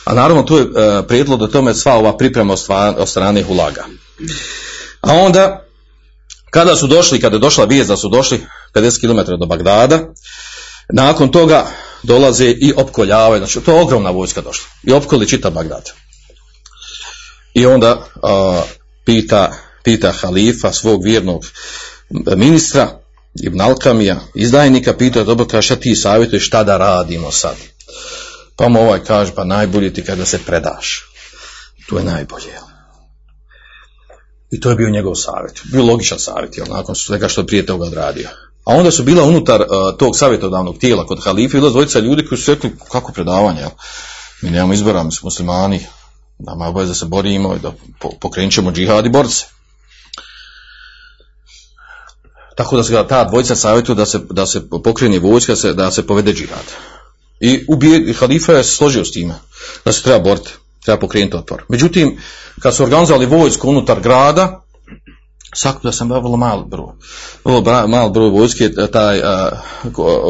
A naravno tu je uh, prijedlog do tome sva ova priprema od strane Hulaga. A onda, kada su došli, kada je došla vijest da su došli 50 km do Bagdada, nakon toga dolaze i opkoljavaju, znači to je ogromna vojska došla, i opkoli čita Bagdad. I onda a, pita, pita halifa svog vjernog ministra, Ibn Alkamija, izdajnika, pita, dobro, kaže, šta ti savjetuješ, šta da radimo sad? Pa mu ovaj kaže, pa najbolje ti kada se predaš. To je najbolje. I to je bio njegov savjet. Bio logičan savjet, jel, nakon svega što je prije toga odradio. A onda su bila unutar uh, tog savjetodavnog tijela kod halife, bila dvojica ljudi koji su rekli, kako predavanje, jel? Mi nemamo izbora, mi smo muslimani, Nama je obavez da se borimo i da pokrenut ćemo džihad i borce. Tako da se ta dvojica savjetuje da se, da se pokreni vojska, da se povede džihad. I ubije, halifa je složio s time, da se treba boriti, treba pokrenuti otpor. Međutim, kad su organizovali vojsku unutar grada, sakupio sam vrlo mal broj. Vrlo mal broj vojske, taj uh,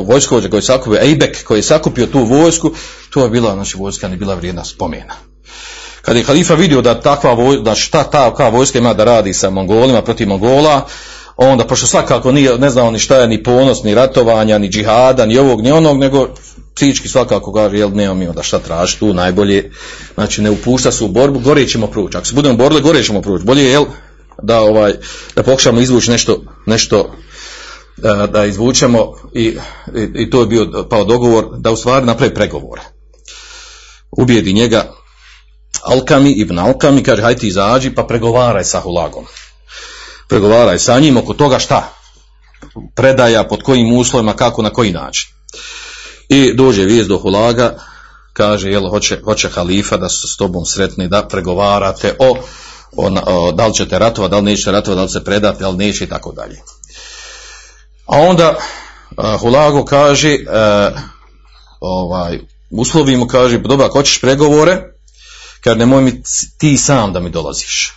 vojskovođa koji je sakupio, Ejbek koji je sakupio tu vojsku, to je bila, znači vojska ne bila vrijedna spomena. Kad je halifa vidio da takva vojska, da šta ta vojska ima da radi sa Mongolima protiv Mongola, onda pošto svakako nije, ne znao ni šta je ni ponos, ni ratovanja, ni džihada, ni ovog, ni onog, nego psihički svakako kaže, jel, nemamo mi onda šta traži tu, najbolje, znači ne upušta se u borbu, gore ćemo proći. Ako se budemo borili, gore ćemo proći. Bolje je, jel, da, ovaj, da pokušamo izvući nešto, nešto e, da izvučemo i, i, i to je bio pao dogovor da u stvari napravi pregovore. Ubijedi njega Alkami, Ibn Alkami, kaže, hajde ti izađi pa pregovaraj sa Hulagom. Pregovaraj sa njim oko toga šta? Predaja, pod kojim uslovima, kako, na koji način. I dođe vijest do Hulaga, kaže, jel, hoće, hoće halifa da se s tobom sretni, da pregovarate o, o, o da li ćete ratova, da li nećete ratova, da li se predate, da li neće i tako dalje. A onda uh, Hulago kaže, uh, ovaj, uslovi mu kaže, dobro, ako hoćeš pregovore, kaže, nemoj mi ti sam da mi dolaziš.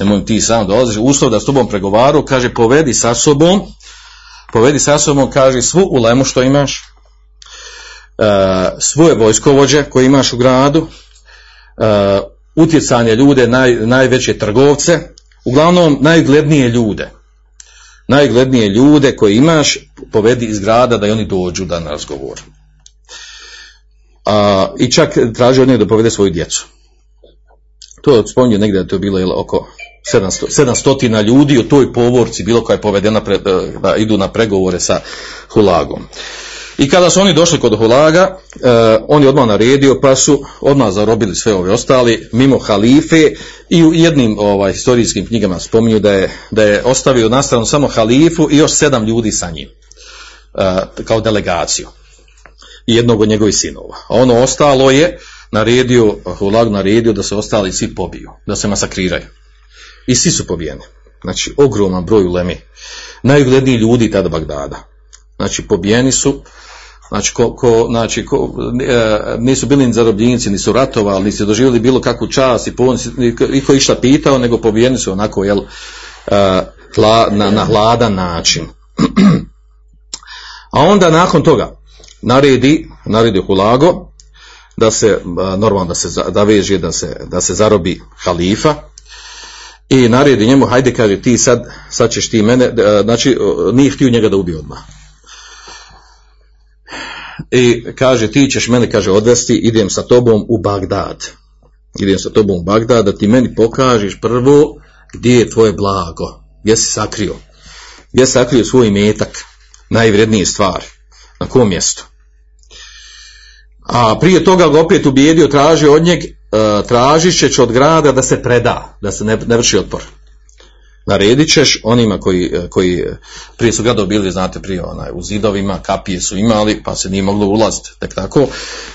Nemoj mi ti sam dolaziš. Uslov da s tobom pregovaru, kaže, povedi sa sobom, povedi sa sobom, kaže, svu ulemu što imaš, uh, svoje vojskovođe koje imaš u gradu, uh, utjecanje ljude, naj, najveće trgovce, uglavnom najglednije ljude. Najglednije ljude koje imaš, povedi iz grada da i oni dođu da na razgovor. I čak traži od njega da povede svoju djecu. To je spominje negdje da to je bilo jel, oko 700, 700 ljudi u toj povorci bilo koja je povedena pre, da idu na pregovore sa Hulagom. I kada su oni došli kod Hulaga, eh, on je odmah naredio, pa su odmah zarobili sve ove ostali, mimo halife, i u jednim ovaj, historijskim knjigama spominju da je, da je ostavio na stranu samo halifu i još sedam ljudi sa njim, eh, kao delegaciju. I jednog od njegovih sinova. A ono ostalo je, naredio, Hulag naredio da se ostali svi pobiju, da se masakriraju. I svi su pobijeni. Znači, ogroman broj ulemi. Najugledniji ljudi tada Bagdada. Znači, pobijeni su, Znači, ko, ko, znači ko, e, nisu bili ni zarobljenici, nisu ratovali, nisu doživjeli bilo kakvu čast i ponos, niko išta pitao, nego pobijeni su onako, jel, e, hla, na, na hladan način. [CLEARS THROAT] A onda nakon toga naredi, naredi Hulago, da se, normalno da se da veže, da se, da se zarobi halifa, i naredi njemu, hajde kaže ti sad, sad ćeš ti mene, znači nije htio njega da ubije odmah. I kaže ti ćeš mene kaže odvesti idem sa tobom u Bagdad. Idem sa tobom u Bagdad da ti meni pokažeš prvo gdje je tvoje blago gdje si sakrio. Gdje si sakrio svoj metak najvrednije stvari na kom mjestu a prije toga ga opet ubijedio traži od njeg uh, tražiš će od grada da se preda da se ne, ne vrši otpor naredit ćeš onima koji, koji prije su gradovi bili, znate, prije onaj, u zidovima, kapije su imali, pa se nije moglo ulaziti, tek tako,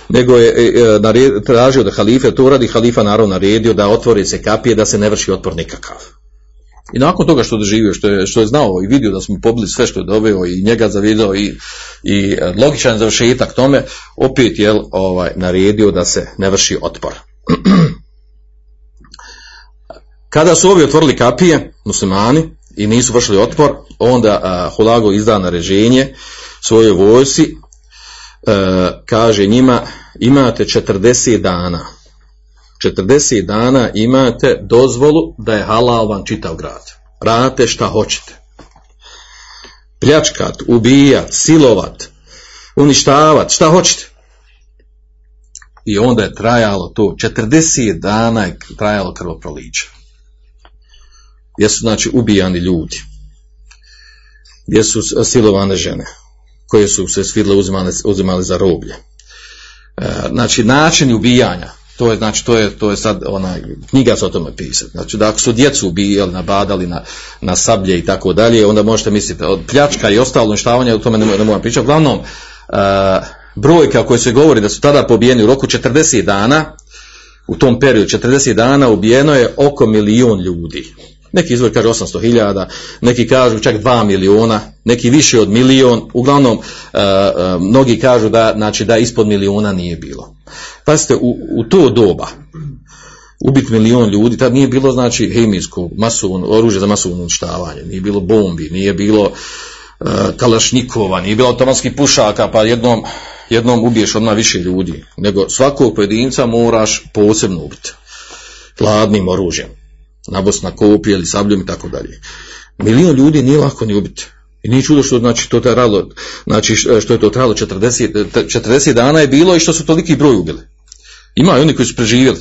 nego je e, tražio da halife to radi, halifa naravno naredio da otvori se kapije, da se ne vrši otpor nikakav. I nakon toga što je doživio, što je, što je znao i vidio da smo pobili sve što je doveo i njega zavidio i, i logičan završetak tome, opet je ovaj, naredio da se ne vrši otpor. [CLEARS THROAT] Kada su ovi otvorili kapije, muslimani, i nisu vršili otpor, onda a, Hulago izda nareženje svojoj vojsi, a, kaže njima, imate 40 dana. 40 dana imate dozvolu da je halal vam čitav grad. Radite šta hoćete. Pljačkat, ubijat, silovat, uništavat, šta hoćete. I onda je trajalo to, 40 dana je trajalo krvoproliče gdje su znači ubijani ljudi, gdje su silovane žene, koje su se svidle uzimali, uzimali za roblje. E, znači način ubijanja, to je znači to je to je sad ona knjiga se o tome piše. Znači da ako su djecu ubijali, nabadali na, na sablje i tako dalje, onda možete misliti od pljačka i ostalo uništavanja, o tome ne, ne moram pričati. Uglavnom, uh, brojka koje se govori da su tada pobijeni u roku 40 dana, u tom periodu 40 dana ubijeno je oko milijun ljudi. Neki izvor kaže 800 hiljada, neki kažu čak 2 miliona, neki više od milion, uglavnom uh, uh, mnogi kažu da, znači, da ispod miliona nije bilo. Pazite, u, u to doba, ubit milion ljudi, tad nije bilo znači hemijsko, masovno, oružje za masovno uništavanje, nije bilo bombi, nije bilo uh, kalašnikova, nije bilo automatskih pušaka, pa jednom, jednom ubiješ odmah više ljudi, nego svakog pojedinca moraš posebno ubiti, hladnim oružjem nabos na koplje ili sabljom i tako dalje. Milion ljudi nije lako ni ubiti. I nije čudo što znači, to trajalo, znači što je to trajalo 40, 40 dana je bilo i što su toliki broj ubili. Ima i oni koji su preživjeli.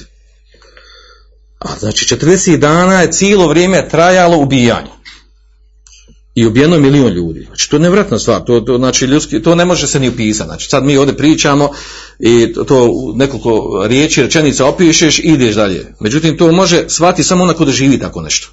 A znači 40 dana je cijelo vrijeme trajalo ubijanje. I ubijeno je milijun ljudi. Znači to je nevratna stvar, to, to, znači, ljudski, to ne može se ni upisati. Znači sad mi ovdje pričamo i to, to nekoliko riječi, rečenica opišeš i ideš dalje. Međutim to može shvatiti samo onako da živi tako nešto.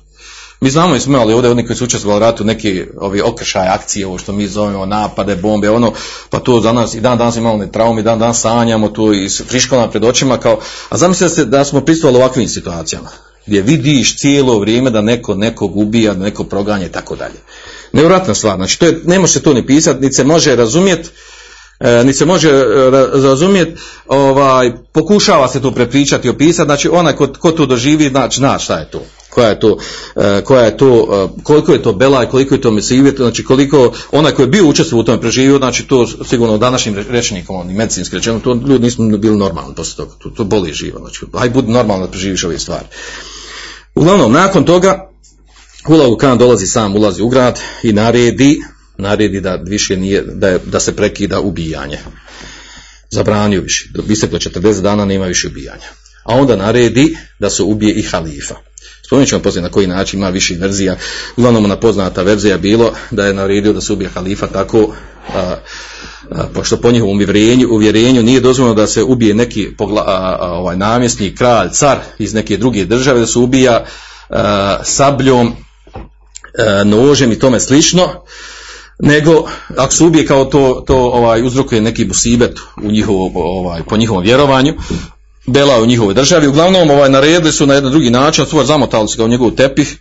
Mi znamo i smo imali ovdje oni koji su učestvovali u ratu neki ovi okršaj akcije, ovo što mi zovemo napade, bombe, ono, pa to danas i dan danas imamo ne traumi, dan dan sanjamo tu i friškama pred očima kao, a zamislite se da smo pristovali ovakvim situacijama gdje vidiš cijelo vrijeme da neko nekog ubija, da neko proganje i tako dalje. Nevjerojatna stvar, znači to je, ne može se to ni pisati, niti se može razumjeti, e, niti se može e, razumjeti, ovaj, pokušava se to prepričati, opisati, znači onaj ko, ko to doživi, znači zna šta je to koja je to, e, koja je to, e, koliko je to belaj, koliko je to mesivet, znači koliko onaj koji je bio učestvovao u tome preživio, znači to sigurno današnjim rečnikom, oni medicinski rečeno, to ljudi nismo bili normalni posle toga, to, to boli živo, znači aj budi normalno da preživiš ove stvari. Uglavnom, nakon toga, Hulagu Khan dolazi sam, ulazi u grad i naredi, naredi da više nije, da, je, da se prekida ubijanje. Zabranio više, do isteklo 40 dana nema više ubijanja. A onda naredi da se ubije i halifa. Spomenut ćemo poslije na koji način ima više verzija. Uglavnom ona poznata verzija bilo da je naredio da se ubije halifa tako a, a, pošto po njihovom uvjerenju, uvjerenju nije dozvoljeno da se ubije neki pogla, a, ovaj namjesnik, kralj, car iz neke druge države, da se ubija sabljom, nožem i tome slično, nego ako se ubije kao to, to ovaj uzrokuje neki busibet u njihovo, ovaj, po njihovom vjerovanju, bela u njihovoj državi. Uglavnom ovaj, naredili su na jedan drugi način, stvar zamotali su ga u njegov tepih,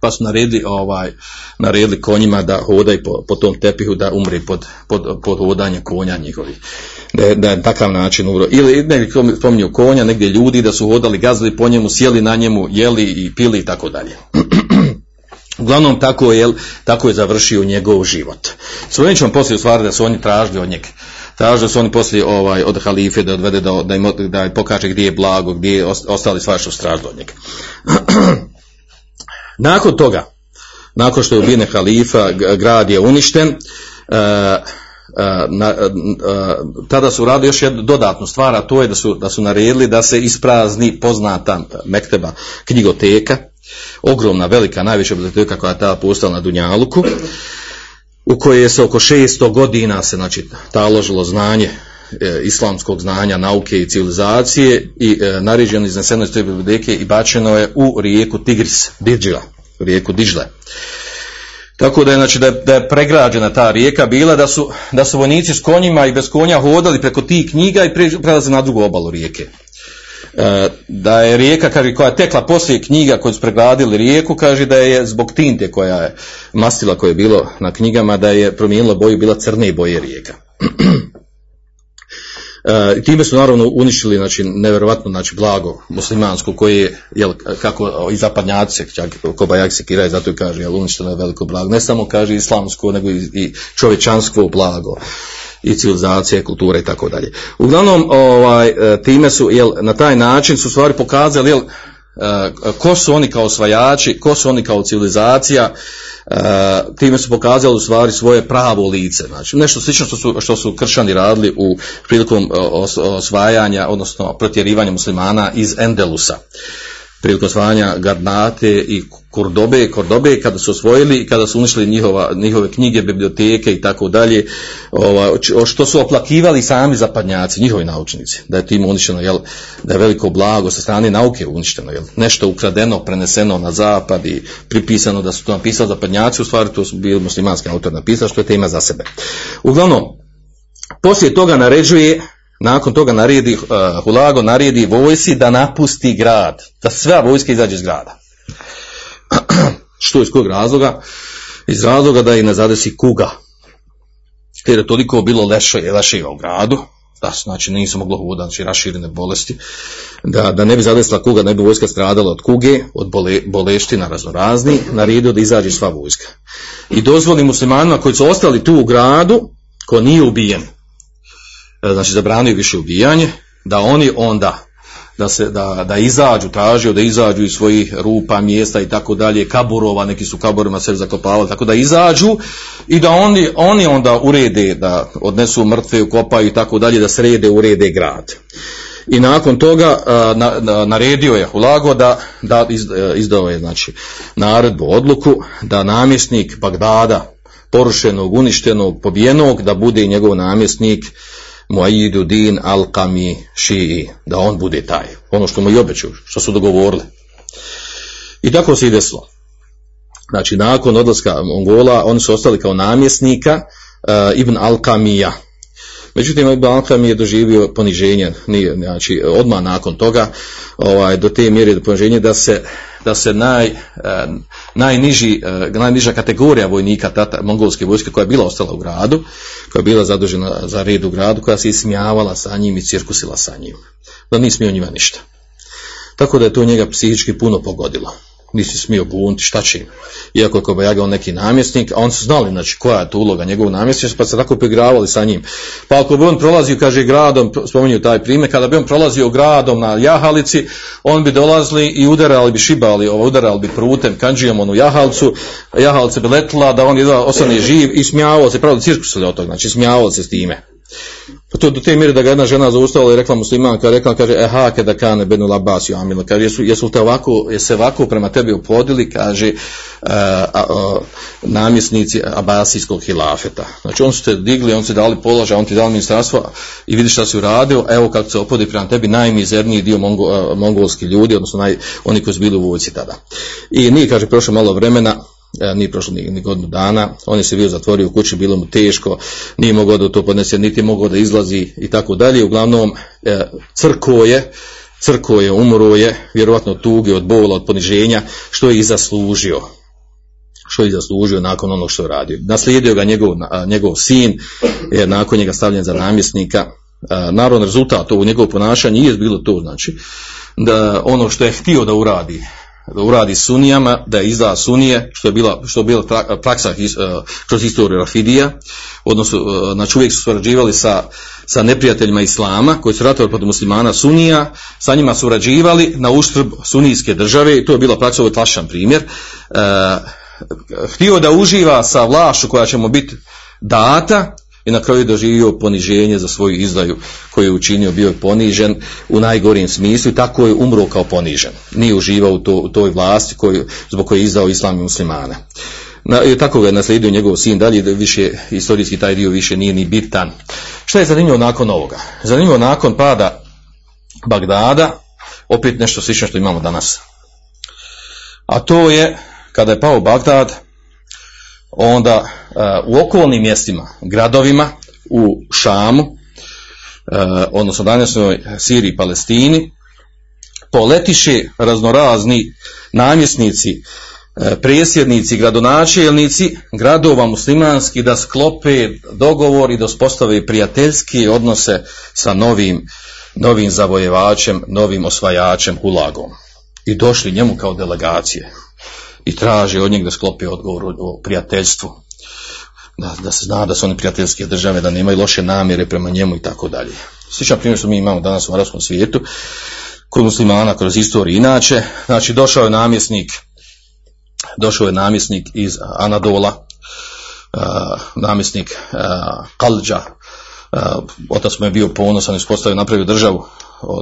pa su naredili, ovaj, naredili konjima da hodaju po, po tom tepihu, da umri pod, pod, pod hodanje konja njihovih. Da da je takav način umro. Ili ne spominju konja, negdje ljudi da su hodali, gazili po njemu, sjeli na njemu, jeli i pili i tako dalje. [CLEARS THROAT] Uglavnom tako je, tako je završio njegov život. Svojim ćemo poslije u stvari da su oni tražili od njega traže su oni poslije ovaj, od halife da odvede da, da, im, da im pokaže gdje je blago, gdje je ostali stvari što od njega. [CLEARS THROAT] nakon toga, nakon što je ubijen halifa, grad je uništen, uh, na, tada su radili još jednu dodatnu stvar, a to je da su, da su naredili da se isprazni poznata mekteba knjigoteka, ogromna, velika, najviša biblioteka koja je tada postala na Dunjaluku, u kojoj se oko 600 godina se znači taložilo znanje e, islamskog znanja, nauke i civilizacije i e, naređeno izneseno iz te biblioteke i bačeno je u rijeku Tigris, Dirđila, rijeku Dižle. Tako da je, znači, da je, da je pregrađena ta rijeka bila, da su, da su vojnici s konjima i bez konja hodali preko tih knjiga i prelaze na drugu obalu rijeke. E, da je rijeka kaže, koja je tekla poslije knjiga koji su pregradili rijeku, kaže da je zbog tinte koja je mastila koje je bilo na knjigama, da je promijenila boju, bila crne boje rijeka. [CLEARS THROAT] E, time su naravno uništili znači, nevjerovatno znači, blago muslimansko koje je, jel, kako i zapadnjaci čak Kobajak kiraju, zato i kaže, jel, uništeno je veliko blago. Ne samo kaže islamsko, nego i, i čovječansko blago i civilizacije, kulture i tako dalje. Uglavnom, ovaj, e, time su, jel, na taj način su stvari pokazali, jel, e, ko su oni kao osvajači, ko su oni kao civilizacija, e, time su pokazali u stvari svoje pravo lice. Znači, nešto slično što su, što su kršani radili u prilikom osvajanja, odnosno protjerivanja muslimana iz Endelusa prilikom osvajanja Garnate i Kordobe, Kordobe kada su osvojili i kada su uništili njihova, njihove knjige, biblioteke i tako dalje, što su oplakivali sami zapadnjaci, njihovi naučnici, da je tim uništeno, jel, da je veliko blago sa strane nauke uništeno, jel, nešto ukradeno, preneseno na zapad i pripisano da su to napisali zapadnjaci, u stvari to su bili muslimanski autor napisali, što je tema za sebe. Uglavnom, poslije toga naređuje nakon toga naredi, uh, Hulago naredi vojsi da napusti grad, da sva vojska izađe iz grada. [CLEARS THROAT] Što iz kojeg razloga? Iz razloga da i ne zadesi kuga. Jer je toliko bilo leše, leševa u gradu, da znači nisu moglo hodati, znači raširene bolesti, da, da ne bi zadesila kuga, ne bi vojska stradala od kuge, od bole, boleština raznorazni, naredio da izađe sva vojska. I dozvoli muslimanima koji su ostali tu u gradu, ko nije ubijen, znači zabranio više ubijanje, da oni onda da se da, da izađu, tražio da izađu iz svojih rupa, mjesta i tako dalje, kaburova, neki su kaburima se zakopavali, tako da izađu i da oni, oni onda urede, da odnesu mrtve, ukopaju i tako dalje, da srede, urede grad. I nakon toga na, na, naredio je Hulago da, da izdao je znači, naredbu, odluku, da namjesnik Bagdada, porušenog, uništenog, pobijenog, da bude njegov namjesnik Muayidu din al-Qami Šiji, da on bude taj, ono što mu i obećaju, što su dogovorili. I tako se i desilo. Znači, nakon odlaska Mongola, oni su ostali kao namjesnika uh, Ibn al-Qamija. Međutim, Ibn al je doživio poniženje, nije, znači, odmah nakon toga, ovaj, do te mjere poniženje da se, da se naj, uh, najniži, uh, najniža kategorija vojnika tata, mongolske vojske koja je bila ostala u gradu, koja je bila zadužena za red u gradu, koja se ismijavala sa njim i cirkusila sa njim. Da nije smio njima ništa. Tako da je to njega psihički puno pogodilo nisi smio bunti, šta će im. Iako je Kobajaga on neki namjesnik, a on su znali znači, koja je to uloga njegovog namjesnika, pa se tako poigravali sa njim. Pa ako bi on prolazio, kaže, gradom, spominju taj primjer, kada bi on prolazio gradom na jahalici, on bi dolazili i udarali bi šibali, ovo, udarali bi prutem, kanđijom onu jahalcu, jahalica bi letila da on jedva ostane živ i smijavao se, pravda cirkusili od toga, znači smijavao se s time. To do te mjere da ga jedna žena zaustavila i rekla muslimanka, rekla, kaže, e hake da kane benu labas amila, kaže, jesu, jesu te ovako, se ovako prema tebi upodili, kaže, uh, uh, namjesnici abasijskog hilafeta. Znači, on su te digli, on su dali položaj, on ti dali ministarstvo i vidi šta si uradio, evo kako se opodi prema tebi najmizerniji dio mongo, uh, mongolski ljudi, odnosno naj, oni koji su bili u vojci tada. I nije, kaže, prošlo malo vremena, E, nije prošlo ni, ni godinu dana, on je se bio zatvorio u kući, bilo mu teško, nije mogao da to podnese, niti mogao da izlazi i tako dalje. Uglavnom, e, crko je, crko je, umro je, vjerovatno tuge od bola, od poniženja, što je i zaslužio što je zaslužio nakon onog što je radio. Naslijedio ga njegov, njegov sin, je nakon njega stavljen za namjesnika. Naravno, rezultat u njegovo ponašanje nije bilo to, znači, da ono što je htio da uradi, uradi sunijama, da izda sunije, što je bila, što je bila praksa uh, kroz istoriju Rafidija, odnosno, uh, znači uvijek su surađivali sa, sa neprijateljima Islama, koji su ratovali protiv muslimana sunija, sa njima surađivali na uštrb sunijske države, i to je bila praksa, ovo je tlašan primjer, uh, htio da uživa sa vlašu koja će mu biti data, i na kraju doživio poniženje za svoju izdaju koju je učinio, bio je ponižen u najgorijem smislu i tako je umro kao ponižen. Nije uživao u, to, u toj vlasti koju, zbog koje je izdao islam i muslimana. Na, i tako ga je naslijedio njegov sin dalje, da više istorijski taj dio više nije ni bitan. Šta je zanimljivo nakon ovoga? Zanimljivo nakon pada Bagdada, opet nešto slično što imamo danas. A to je, kada je pao Bagdad, onda uh, u okolnim mjestima, gradovima, u Šamu, uh, odnosno današnjoj Siriji i Palestini, poletiše raznorazni namjesnici, uh, presjednici, gradonačelnici gradova muslimanski da sklope dogovor i da uspostave prijateljske odnose sa novim, novim zavojevačem, novim osvajačem Hulagom. I došli njemu kao delegacije i traži od njeg da sklopi odgovor o prijateljstvu. Da, da se zna da su oni prijateljske države, da nemaju loše namjere prema njemu i tako dalje. Sličan primjer što mi imamo danas u arabskom svijetu, kod muslimana kroz istoriju inače, znači došao je namjesnik, došao je namjesnik iz Anadola, uh, namjesnik uh, Kalđa, otac mu je bio ponosan, ispostavio napravio državu,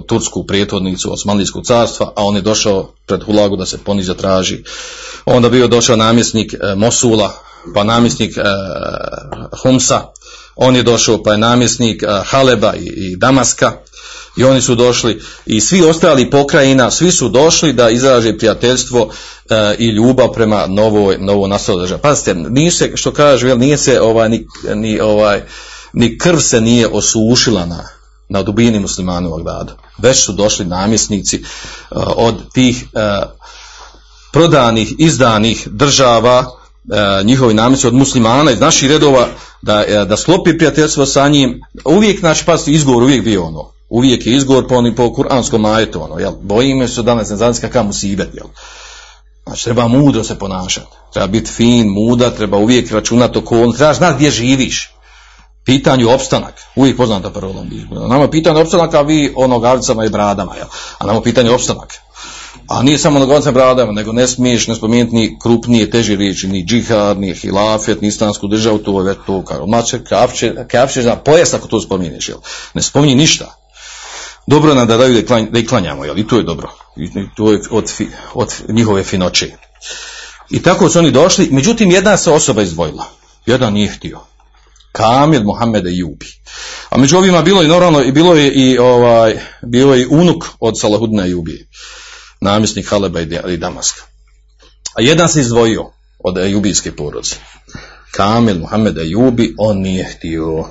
tursku prijetvodnicu Osmanlijskog carstva, a on je došao pred Hulagu da se poniza traži. Onda bio došao namjesnik e, Mosula, pa namjesnik e, Humsa, on je došao pa je namjesnik Haleba i, Damaska i oni su došli i svi ostali pokrajina, svi su došli da izraže prijateljstvo e, i ljubav prema novoj, novo nastaloj državi. Pazite, nije se, što kaže, nije se ovaj, ni, ni, ovaj, ni krv se nije osušila na, na dubini muslimana u Bagdadu. Već su došli namjesnici uh, od tih uh, prodanih, izdanih država, uh, njihovi namjesnici od muslimana iz naših redova, da, da sklopi prijateljstvo sa njim. Uvijek, znači, pasti, izgovor uvijek bio ono. Uvijek je izgovor po, po kuranskom majetu, ono, jel? Bojime se danas ne znam kakav musibet, jel? Znači, treba mudro se ponašati. Treba biti fin, muda, treba uvijek računati okolnost. Treba znati gdje živiš pitanju opstanak, uvijek poznata parola. Nama je pitanje opstanak, a vi o nogavicama i bradama, jel? a nama je pitanje opstanak. A nije samo nogavicama i bradama, nego ne smiješ ne spomenuti ni krupnije, teže riječi, ni džihad, ni hilafet, ni islansku državu, to je već to, kao mače, kapće, na pojas ako to spominješ, jel? Ne spominji ništa. Dobro nam da daju da, klanjamo, jel? I to je dobro. I to je od, od njihove finoće. I tako su oni došli, međutim jedna se osoba izdvojila. Jedan nije htio. Kamil Mohameda Jubi. A među ovima bilo je normalno i bilo je i ovaj bio je i unuk od Salahudina Jubi, namjesnik Haleba i Da- i Damaska. A jedan se izdvojio od Jubijske porodice. Kamil Mohameda Jubi, on nije htio.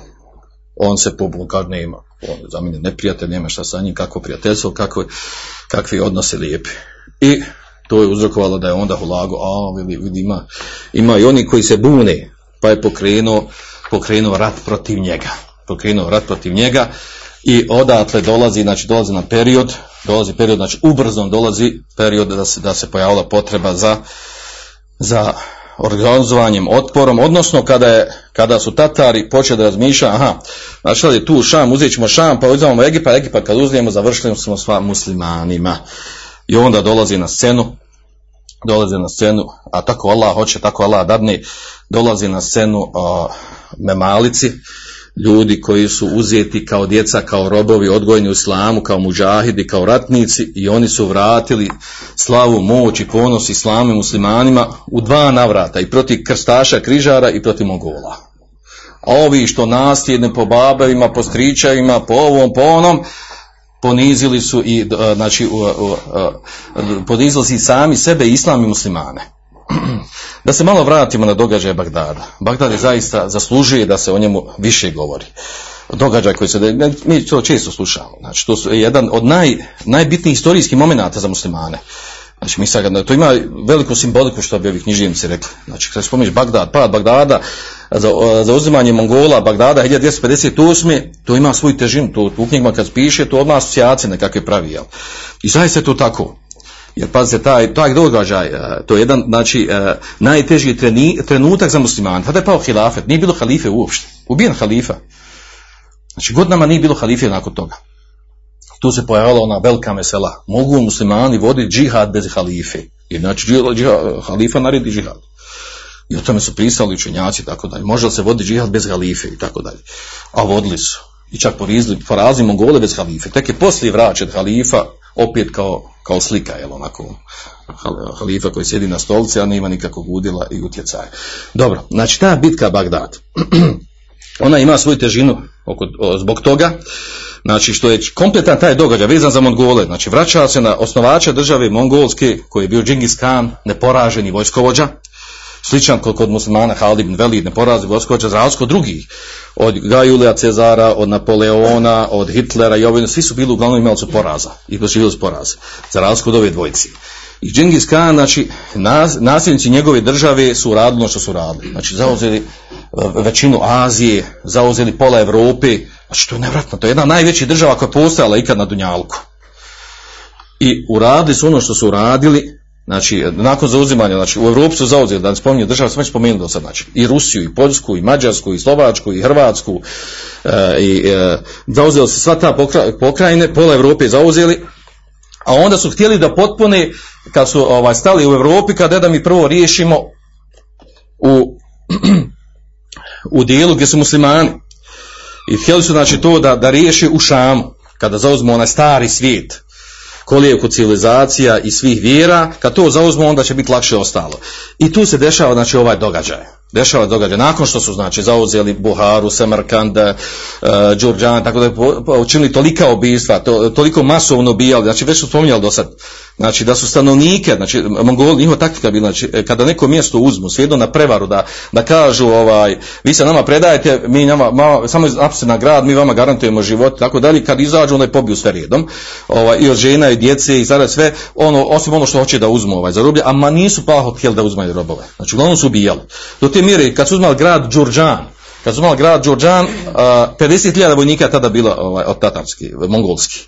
On se pobukar nema. On za mene neprijatelj, nema šta sa njim, kako prijateljstvo, kako, kakvi odnose lijepi. I to je uzrokovalo da je onda hulago, a vidi, vidi, ima, ima i oni koji se bune, pa je pokrenuo, pokrenuo rat protiv njega. Pokrenuo rat protiv njega i odatle dolazi, znači dolazi na period, dolazi period, znači ubrzom dolazi period da se, da se pojavila potreba za, za organizovanjem otporom, odnosno kada, je, kada su Tatari počeli da razmišljati, aha, znači je tu Šam, uzet ćemo Šam, pa uzmemo Egipat, Egipat kad uzmemo, završili smo sva muslimanima. I onda dolazi na scenu, dolazi na scenu, a tako Allah hoće, tako Allah dadne, dolazi na scenu memalici, ljudi koji su uzeti kao djeca, kao robovi, odgojeni u islamu, kao muđahidi, kao ratnici i oni su vratili slavu, moć i ponos islamu i muslimanima u dva navrata i protiv krstaša, križara i protiv Mongola. A ovi što nasljedne po babavima, po stričajima, po ovom, po onom, ponizili su i e, znači e, ponizili su i sami sebe islam i muslimane. [CLEARS THROAT] Da se malo vratimo na događaje Bagdada. Bagdad je zaista zaslužuje da se o njemu više govori. Događaj koji se, mi to često slušamo, znači to su jedan od naj, najbitnijih historijskih momenata za muslimane. Znači mi sad, to ima veliku simboliku što bi ovi književnici rekli. Znači kad spomniš Bagdad, pad Bagdada, za, za uzimanje Mongola, Bagdada 1258. to ima svoju težinu, to u knjigama kad piše, to odmah asocijacije nekakve pravi, jel? I zaista je to tako. Jer pazite, taj, taj događaj, e, to je jedan, znači, e, najteži trenutak za muslimane. Tada je pao hilafet, nije bilo halife uopšte. Ubijen halifa. Znači, godinama nije bilo halife nakon toga. Tu se pojavila ona velika mesela. Mogu muslimani voditi džihad bez halife. Jer znači, halifa naredi džihad. I o tome su pristali učenjaci i tako dalje. Može li se voditi džihad bez halife i tako dalje. A vodili su. I čak porizli, porazili Mongole bez halife. Tek je poslije vraćen halifa opet kao, kao slika, jel onako, halifa koji sjedi na stolici, a nema nikakvog udjela i utjecaja. Dobro, znači ta bitka Bagdad, [CLEARS THROAT] ona ima svoju težinu oko, zbog toga, znači što je kompletan taj događaj vezan za Mongole, znači vraća se na osnovača države Mongolske, koji je bio Džingis Khan, neporaženi vojskovođa, sličan kod, kod muslimana Halid ibn Velid, neporaženi vojskovođa, za razliku od drugih, od Gajulija Cezara, od Napoleona, od Hitlera i ovih, svi su bili uglavnom imali su poraza i doživjeli su poraze, za razliku od ove dvojici. I Džingis Khan, znači, nas, nasljednici njegove države su uradili ono što su radili. Znači, zauzeli većinu Azije, zauzeli pola Europe, znači to je nevratno, to je jedna najveća država koja je postojala ikad na Dunjalku. I uradili su ono što su uradili, znači, nakon zauzimanja, znači, u Europi su zauzeli, da ne spominju država, sam već spomenuo do sad, znači, i Rusiju, i Poljsku, i Mađarsku, i Slovačku, i Hrvatsku, e, i e, zauzeli su sva ta pokra, pokrajine, pola Europe zauzeli, a onda su htjeli da potpune, kad su ovaj, stali u Europi, kada da mi prvo riješimo u, [CLEARS THROAT] u dijelu gdje su muslimani. I htjeli su znači to da, da riješi u Šamu, kada zauzmu onaj stari svijet, kolijevku civilizacija i svih vjera, kad to zauzmu onda će biti lakše ostalo. I tu se dešava znači ovaj događaj. Dešava događaj. Nakon što su znači zauzeli Buharu, Semerkanda, uh, Đurđan, tako da učinili tolika ubijstva, to, toliko masovno ubijali, znači već su spominjali do sad, znači da su stanovnike, znači Mongoli, njihova taktika bila, znači kada neko mjesto uzmu, svijedu na prevaru, da, da kažu, ovaj, vi se nama predajete, mi nama, ma, samo napise na grad, mi vama garantujemo život, tako dalje, kad izađu, onda je pobiju sve redom, ovaj, i od žena i djece i sada sve, ono, osim ono što hoće da uzmu ovaj, za roblje, a ma nisu plaho htjeli da uzmaju robove, znači uglavnom su ubijali. Do te mjere, kad su uzmali grad Đurđan, kad su imali grad Đurđan, 50.000 vojnika tada bilo ovaj, od tatarski, mongolski.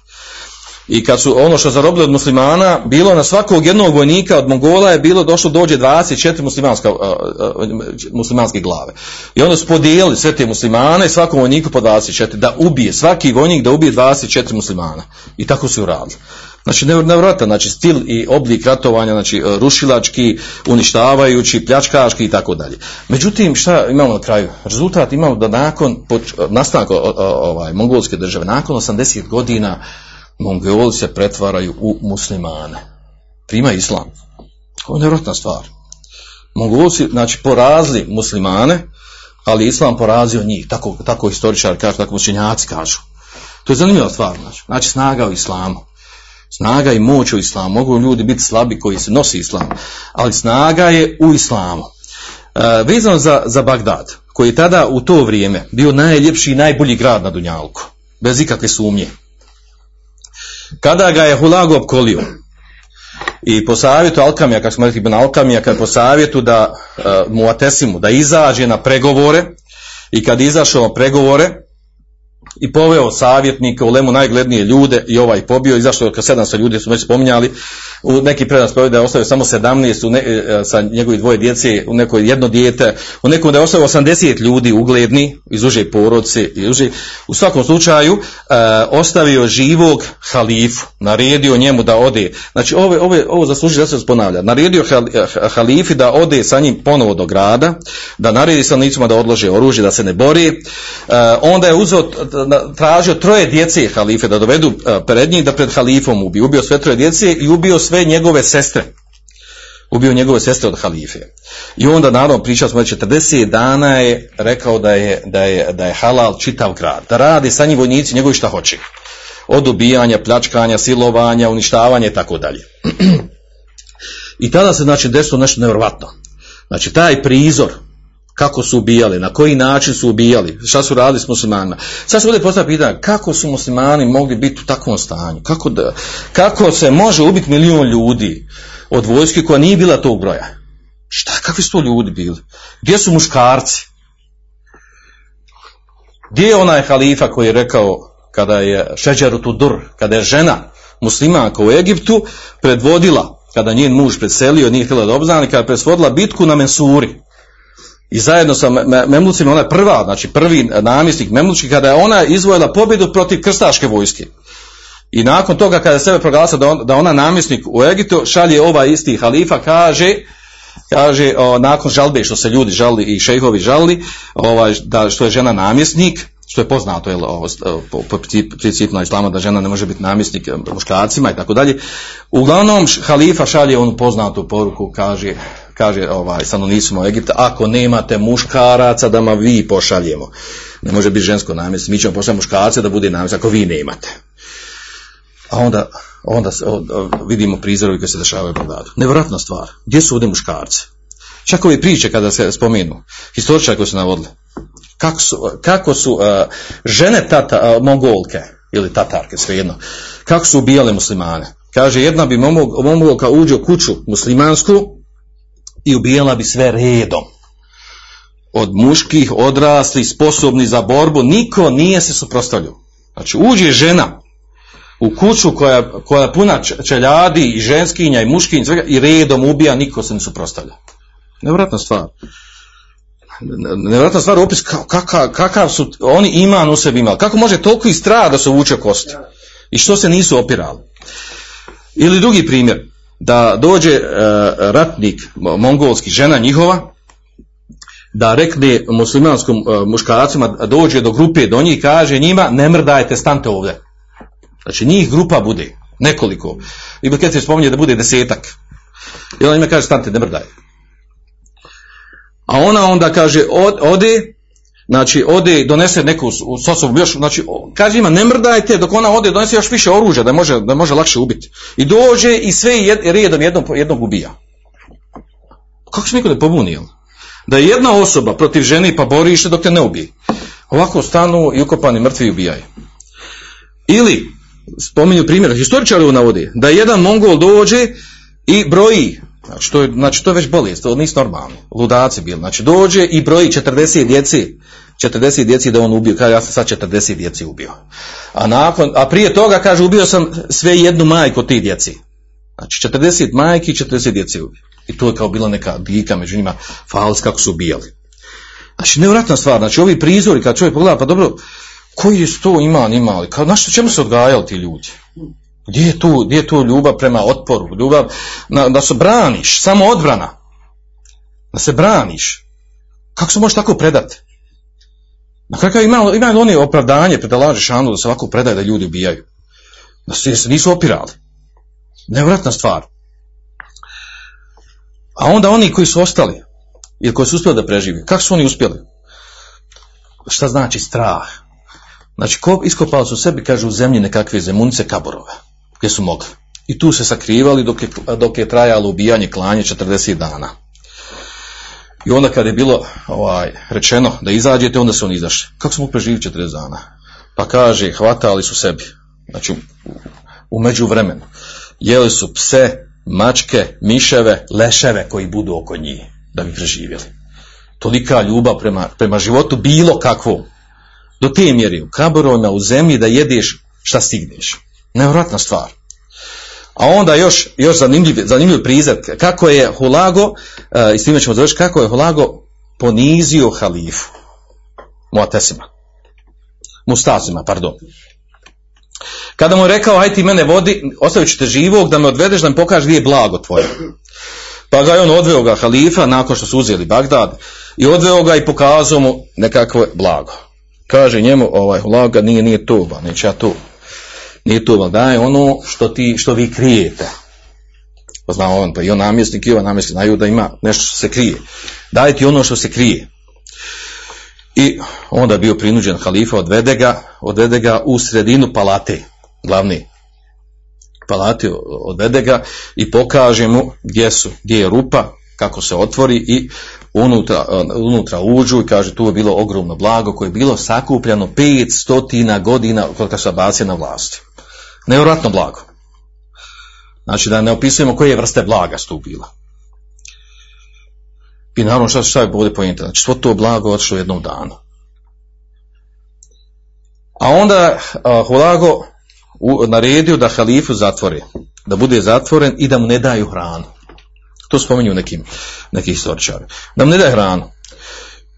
I kad su ono što zarobili od muslimana, bilo na svakog jednog vojnika od Mongola je bilo došlo dođe 24 muslimanska, uh, uh, muslimanske glave. I onda su podijelili sve te muslimane, svakom vojniku po 24, da ubije, svaki vojnik da ubije 24 muslimana. I tako su uradili. Znači, nevjerojatan, znači stil i oblik ratovanja, znači rušilački, uništavajući, pljačkaški i tako dalje. Međutim, šta imamo na kraju? Rezultat imamo da nakon nastanka ovaj, mongolske države, nakon 80 godina, Mongoli se pretvaraju u muslimane. Prima islam. Ovo je nevjerojatna stvar. Mongolci, znači, porazli muslimane, ali islam porazio njih. Tako, tako historičar kažu, tako učenjaci kažu. To je zanimljiva stvar. Znači, znači snaga u islamu. Snaga i moć u islamu. Mogu ljudi biti slabi koji se nosi islam. Ali snaga je u islamu. E, vezano za, za Bagdad, koji je tada u to vrijeme bio najljepši i najbolji grad na Dunjalku. Bez ikakve sumnje. Kada ga je Hulago opkolio i po savjetu Alkamija, kako smo rekli Ben Alkamija, kad po savjetu da uh, mu atesimu, da izađe na pregovore i kad izašao na pregovore i poveo savjetnika u Lemu najglednije ljude i ovaj pobio. I zašto kad 700 ljudi su već spominjali. U neki predas da je ostavio samo 17 u ne, e, sa njegovi dvoje djece u nekoj jedno dijete. U nekom da je ostavio 80 ljudi ugledni iz uže porodce i uže. U svakom slučaju e, ostavio živog halifu naredio njemu da ode. Znači ove, ove, ovo zasluži da se ponavlja. Naredio halifi da ode sa njim ponovo do grada da naredi stanovnicima da odlože oružje da se ne bori e, onda je uzeo tražio troje djece halife da dovedu pred njih da pred halifom ubio. Ubio sve troje djece i ubio sve njegove sestre. Ubio njegove sestre od halife. I onda naravno pričali smo već 40 dana je rekao da je, da je, da je halal čitav grad. Da radi sa njim vojnici njegovi šta hoće. Od ubijanja, pljačkanja, silovanja, uništavanja i tako dalje. [CLEARS THROAT] I tada se znači desilo nešto nevjerojatno. Znači taj prizor kako su ubijali, na koji način su ubijali, šta su radili s muslimanima. Sad se ovdje postavlja pitanje, kako su muslimani mogli biti u takvom stanju, kako, da, kako se može ubiti milijun ljudi od vojske koja nije bila tog broja. Šta, kakvi su to ljudi bili? Gdje su muškarci? Gdje je onaj halifa koji je rekao, kada je Šeđeru Tudur, kada je žena muslimanka u Egiptu predvodila, kada njen muž preselio, nije htjela da obznani, kada je predvodila bitku na Mensuri, i zajedno sa Memlucima, ona je prva, znači prvi namjesnik Memlučki, kada je ona izvojila pobjedu protiv krstaške vojske. I nakon toga kada je sebe proglasila da, on, da ona namjesnik u Egiptu, šalje ovaj isti halifa, kaže, kaže o, nakon žalbe što se ljudi žali i šejhovi žali, ovaj, da, što je žena namjesnik, što je poznato jel, ovo, po, po principu na islama da žena ne može biti namjesnik muškarcima i tako dalje. Uglavnom halifa šalje onu poznatu poruku, kaže kaže ovaj stanovnicima Egipta, ako nemate muškaraca da ma vi pošaljemo. Ne može biti žensko namjesto, mi ćemo pošaljati muškarce da bude namjesto, ako vi nemate. A onda, onda vidimo prizorovi koji se dešavaju u Bagdadu. Nevjerojatna stvar. Gdje su ovdje muškarci? Čak ove priče kada se spomenu, historičari koji su navodili, kako su, kako su uh, žene tata, uh, mongolke, ili tatarke, svejedno, kako su ubijale muslimane. Kaže, jedna bi mongolka uđe u kuću muslimansku, i ubijala bi sve redom. Od muških, odraslih, sposobni za borbu, niko nije se suprostavljao. Znači, uđe žena u kuću koja, koja puna čeljadi i ženskinja i muškinja svega, i redom ubija, niko se ne suprostavlja. Nevratna stvar. Nevratna stvar opis kakav, kakav su oni iman u sebi imali. Kako može toliko i strada da se uvuče kosti? I što se nisu opirali? Ili drugi primjer da dođe e, ratnik mongolski žena njihova da rekne muslimanskom e, muškaracima dođe do grupe do njih kaže njima ne mrdajte stante ovdje. Znači njih grupa bude nekoliko. I kad se spominje da bude desetak. I ona njima kaže stante ne mrdaj a ona onda kaže od, ode znači ode donese neku sa sobom još, znači kaže ima ne mrdajte dok ona ode donese još više oružja da može, da može lakše ubiti. I dođe i sve jed, redom jednom, jednog ubija. Kako se niko ne pobuni, Da je jedna osoba protiv žene pa borište dok te ne ubije. Ovako stanu i ukopani mrtvi ubijaju. Ili, spominju primjer, historičari navodi, da jedan Mongol dođe i broji, znači to je, znači, to je već bolest, to nisu normalni, ludaci bili, znači dođe i broji 40 djeci 40 djeci da on ubio, kaže ja sam sad 40 djeci ubio. A, nakon, a prije toga kaže ubio sam sve jednu majku tih djeci. Znači 40 majki i 40 djeci ubio. I to je kao bila neka dika među njima, fals kako su ubijali. Znači nevratna stvar, znači ovi prizori kad čovjek pogleda, pa dobro, koji je to iman imali, kao, na što čemu se odgajali ti ljudi? Gdje je tu, gdje je tu ljubav prema otporu, ljubav na, da se braniš, samo odbrana, da se braniš. Kako se možeš tako predati? Na kraju ima, ima oni opravdanje pred Allah Žešanu da se ovako predaje da ljudi ubijaju? Da se, se nisu opirali. Nevratna stvar. A onda oni koji su ostali, ili koji su uspjeli da preživi, kako su oni uspjeli? Šta znači strah? Znači, ko, iskopali su sebi, kažu, u zemlji nekakve zemunice kaborove, gdje su mogli. I tu se sakrivali dok je, dok je trajalo ubijanje klanje 40 dana. I onda kad je bilo ovaj, rečeno da izađete, onda su oni izašli. Kako smo preživjeli 40 dana? Pa kaže, hvatali su sebi. Znači, u međuvremenu. Jeli su pse, mačke, miševe, leševe koji budu oko njih da bi preživjeli. Tolika ljubav prema, prema životu bilo kakvom. Do te mjeri u kaborovima u zemlji da jedeš šta stigneš. Nevjerojatna stvar. A onda još, još zanimljiv, zanimljiv prizat, kako je Hulago, uh, i s time ćemo završiti, kako je Hulago ponizio halifu. Muatesima. Mustazima, pardon. Kada mu je rekao, aj ti mene vodi, ostavit ću te živog, da me odvedeš, da mi pokažeš gdje je blago tvoje. Pa ga je on odveo ga halifa, nakon što su uzeli Bagdad, i odveo ga i pokazao mu nekakvo blago. Kaže njemu, ovaj, Hulaga nije, nije to, ba, neće ja nije to daj ono što ti što vi krijete. Pa zna on pa i on namjesnik i on namjesnik znaju da ima nešto što se krije. Daj ti ono što se krije. I onda bio prinuđen halifa odvede ga odvede ga u sredinu palate glavni. Palate odvede ga i kaže mu gdje su gdje je rupa kako se otvori i unutra, unutra uđu i kaže tu je bilo ogromno blago koje je bilo sakupljeno 500 godina kad se abacija na vlasti. Nevjerojatno blago. Znači da ne opisujemo koje vrste blaga su bila. I naravno šta, šta je bude pojenta? Znači svo to blago otišlo jednom danu. A onda uh, Hulago u, naredio da halifu zatvore, da bude zatvoren i da mu ne daju hranu. To spominju nekim, neki historičari. Da mu ne daje hranu.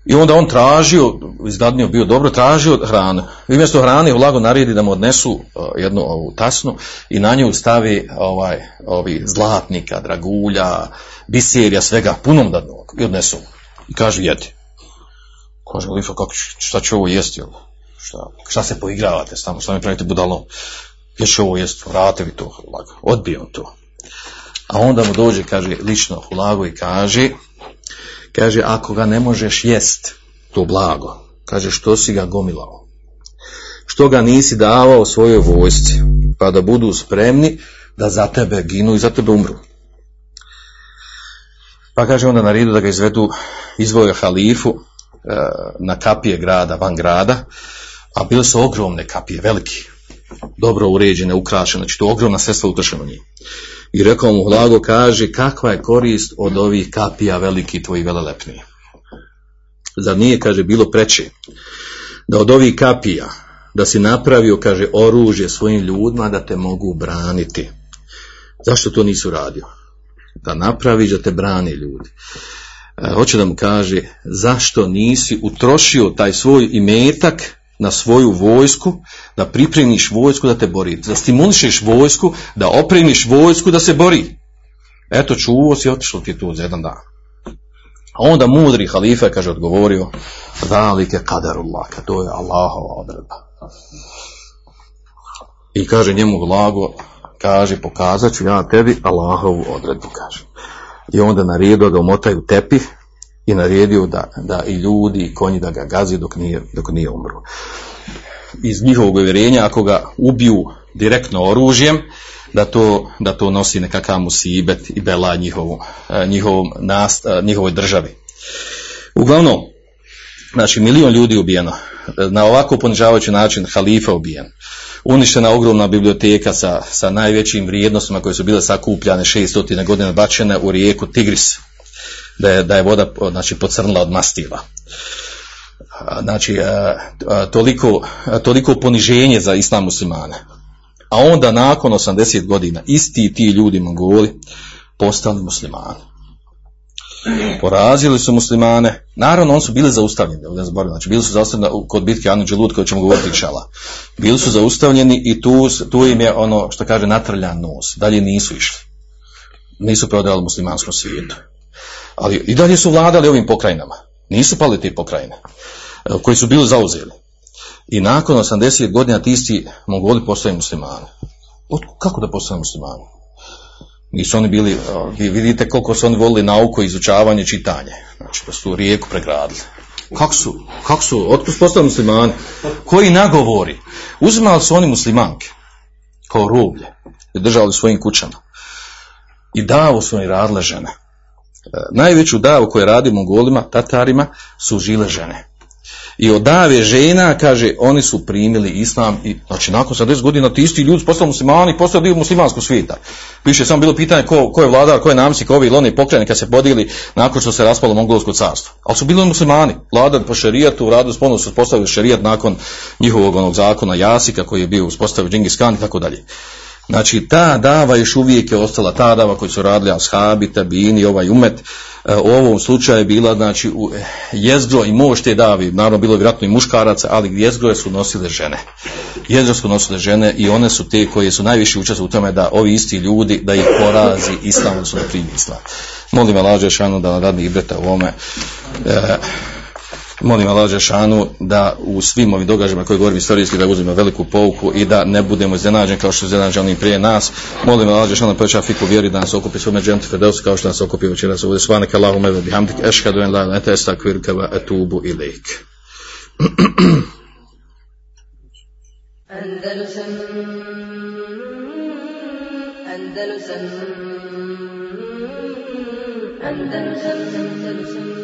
I onda on tražio, izglednio bio dobro, tražio hranu. I umjesto hrane u lago naredi da mu odnesu uh, jednu ovu tasnu i na nju stavi ovaj, ovi zlatnika, dragulja, biserija, svega, punom da i odnesu. I kaže jedi. Kaže Lifa, kako, šta će ovo jesti? Šta, šta se poigravate tamo, šta mi pravite budalom? Gdje će ovo jesti? Vrate vi to. Odbije on to. A onda mu dođe, kaže, lično Hulago i kaže, kaže, ako ga ne možeš jest, to blago, kaže, što si ga gomilao? Što ga nisi davao svojoj vojsci, pa da budu spremni da za tebe ginu i za tebe umru? Pa kaže onda na redu da ga izvedu, izvoja halifu e, na kapije grada, van grada, a bile su ogromne kapije, veliki, dobro uređene, ukrašene, znači to ogromna sredstva utršeno njih. I rekao mu Hlago, kaže, kakva je korist od ovih kapija veliki tvoji velelepni? Zar nije, kaže, bilo preče da od ovih kapija, da si napravio, kaže, oružje svojim ljudima da te mogu braniti. Zašto to nisu radio? Da napraviš da te brani ljudi. E, hoće da mu kaže, zašto nisi utrošio taj svoj imetak na svoju vojsku, da pripremiš vojsku da te bori, da stimulišeš vojsku, da opremiš vojsku da se bori. Eto, čuvo si, otišlo ti tu za jedan dan. A onda mudri halifa kaže, odgovorio, zalike kadarullah, to je Allahova odredba. I kaže njemu vlago, kaže, pokazat ću ja tebi Allahovu odredbu, kaže. I onda naredio da omotaju tepih i naredio da, da i ljudi i konji da ga gazi dok nije, dok nije umro. Iz njihovog uvjerenja, ako ga ubiju direktno oružjem, da to, da to nosi nekakav musibet i bela njihovom, njihovom nast, njihovoj državi. Uglavnom, znači milion ljudi ubijeno, na ovako ponižavajući način halifa ubijen, uništena ogromna biblioteka sa, sa najvećim vrijednostima koje su bile sakupljane 600 godina bačene u rijeku Tigris, da je, da je voda znači, pocrnila od mastila. znači toliko, toliko poniženje za islam muslimane. A onda nakon 80 godina isti ti ljudi mongoli postali muslimani. Porazili su muslimane, naravno oni su bili zaustavljeni, ne znači bili su zaustavljeni kod bitke Anu Dželut koji ćemo govoriti šala. Bili su zaustavljeni i tu, tu im je ono što kaže natrljan nos, dalje nisu išli. Nisu prodali muslimanskom svijetu. Ali i dalje su vladali ovim pokrajinama. Nisu pali te pokrajine koji su bili zauzeli. I nakon 80 godina ti isti Mongoli postaju muslimani. Kako da postaju muslimani? Nisu oni bili, vi vidite koliko su oni volili nauku, izučavanje, čitanje. Znači da su rijeku pregradili. Kako su, kako su, otkud postali muslimani? Koji nagovori? Uzimali su oni muslimanke kao rublje i držali svojim kućama. I davu su oni radile žene. E, najveću davu koju radi Mongolima, Tatarima, su žile žene. I od dave žena, kaže, oni su primili islam i, znači, nakon 70 godina ti isti ljudi postali muslimani, postali dio muslimanskog svijeta. Piše samo bilo pitanje ko, ko je vladar, ko je namsi, ko ovi ili oni pokreni kad se podijeli nakon što se raspalo mongolsko carstvo. Ali su bili muslimani, vladar po šerijatu, radu ponovno su postavili šerijat nakon njihovog onog zakona Jasika koji je bio uspostavio Džingis Khan i tako dalje. Znači ta dava još uvijek je ostala ta dava koji su radili ashabi, tabini, ovaj umet, E, u ovom slučaju je bila znači u jezgro i moć te davi, naravno bilo je vjerojatno i muškaraca, ali jezgro su nosile žene. Jezgro su nosile žene i one su te koje su najviše učestvovali u tome da ovi isti ljudi da ih porazi islam, su da primi. Molim Allah Šanu da radi ibreta u ovome. E, molim Allah šanu da u svim ovim događajima koje govorim istorijski da uzmemo veliku pouku i da ne budemo iznenađeni kao što su iznenađeni prije nas. Molim Allah šanu da poveća fiku vjeri da nas okupi svome džemti fedeus kao što nas okupi večeras ovdje. Svanak Allahumma wa bihamdik ashhadu an la ilaha astaghfiruka wa atubu ilaik. Andalusam Andalusam Andalusam Andalusam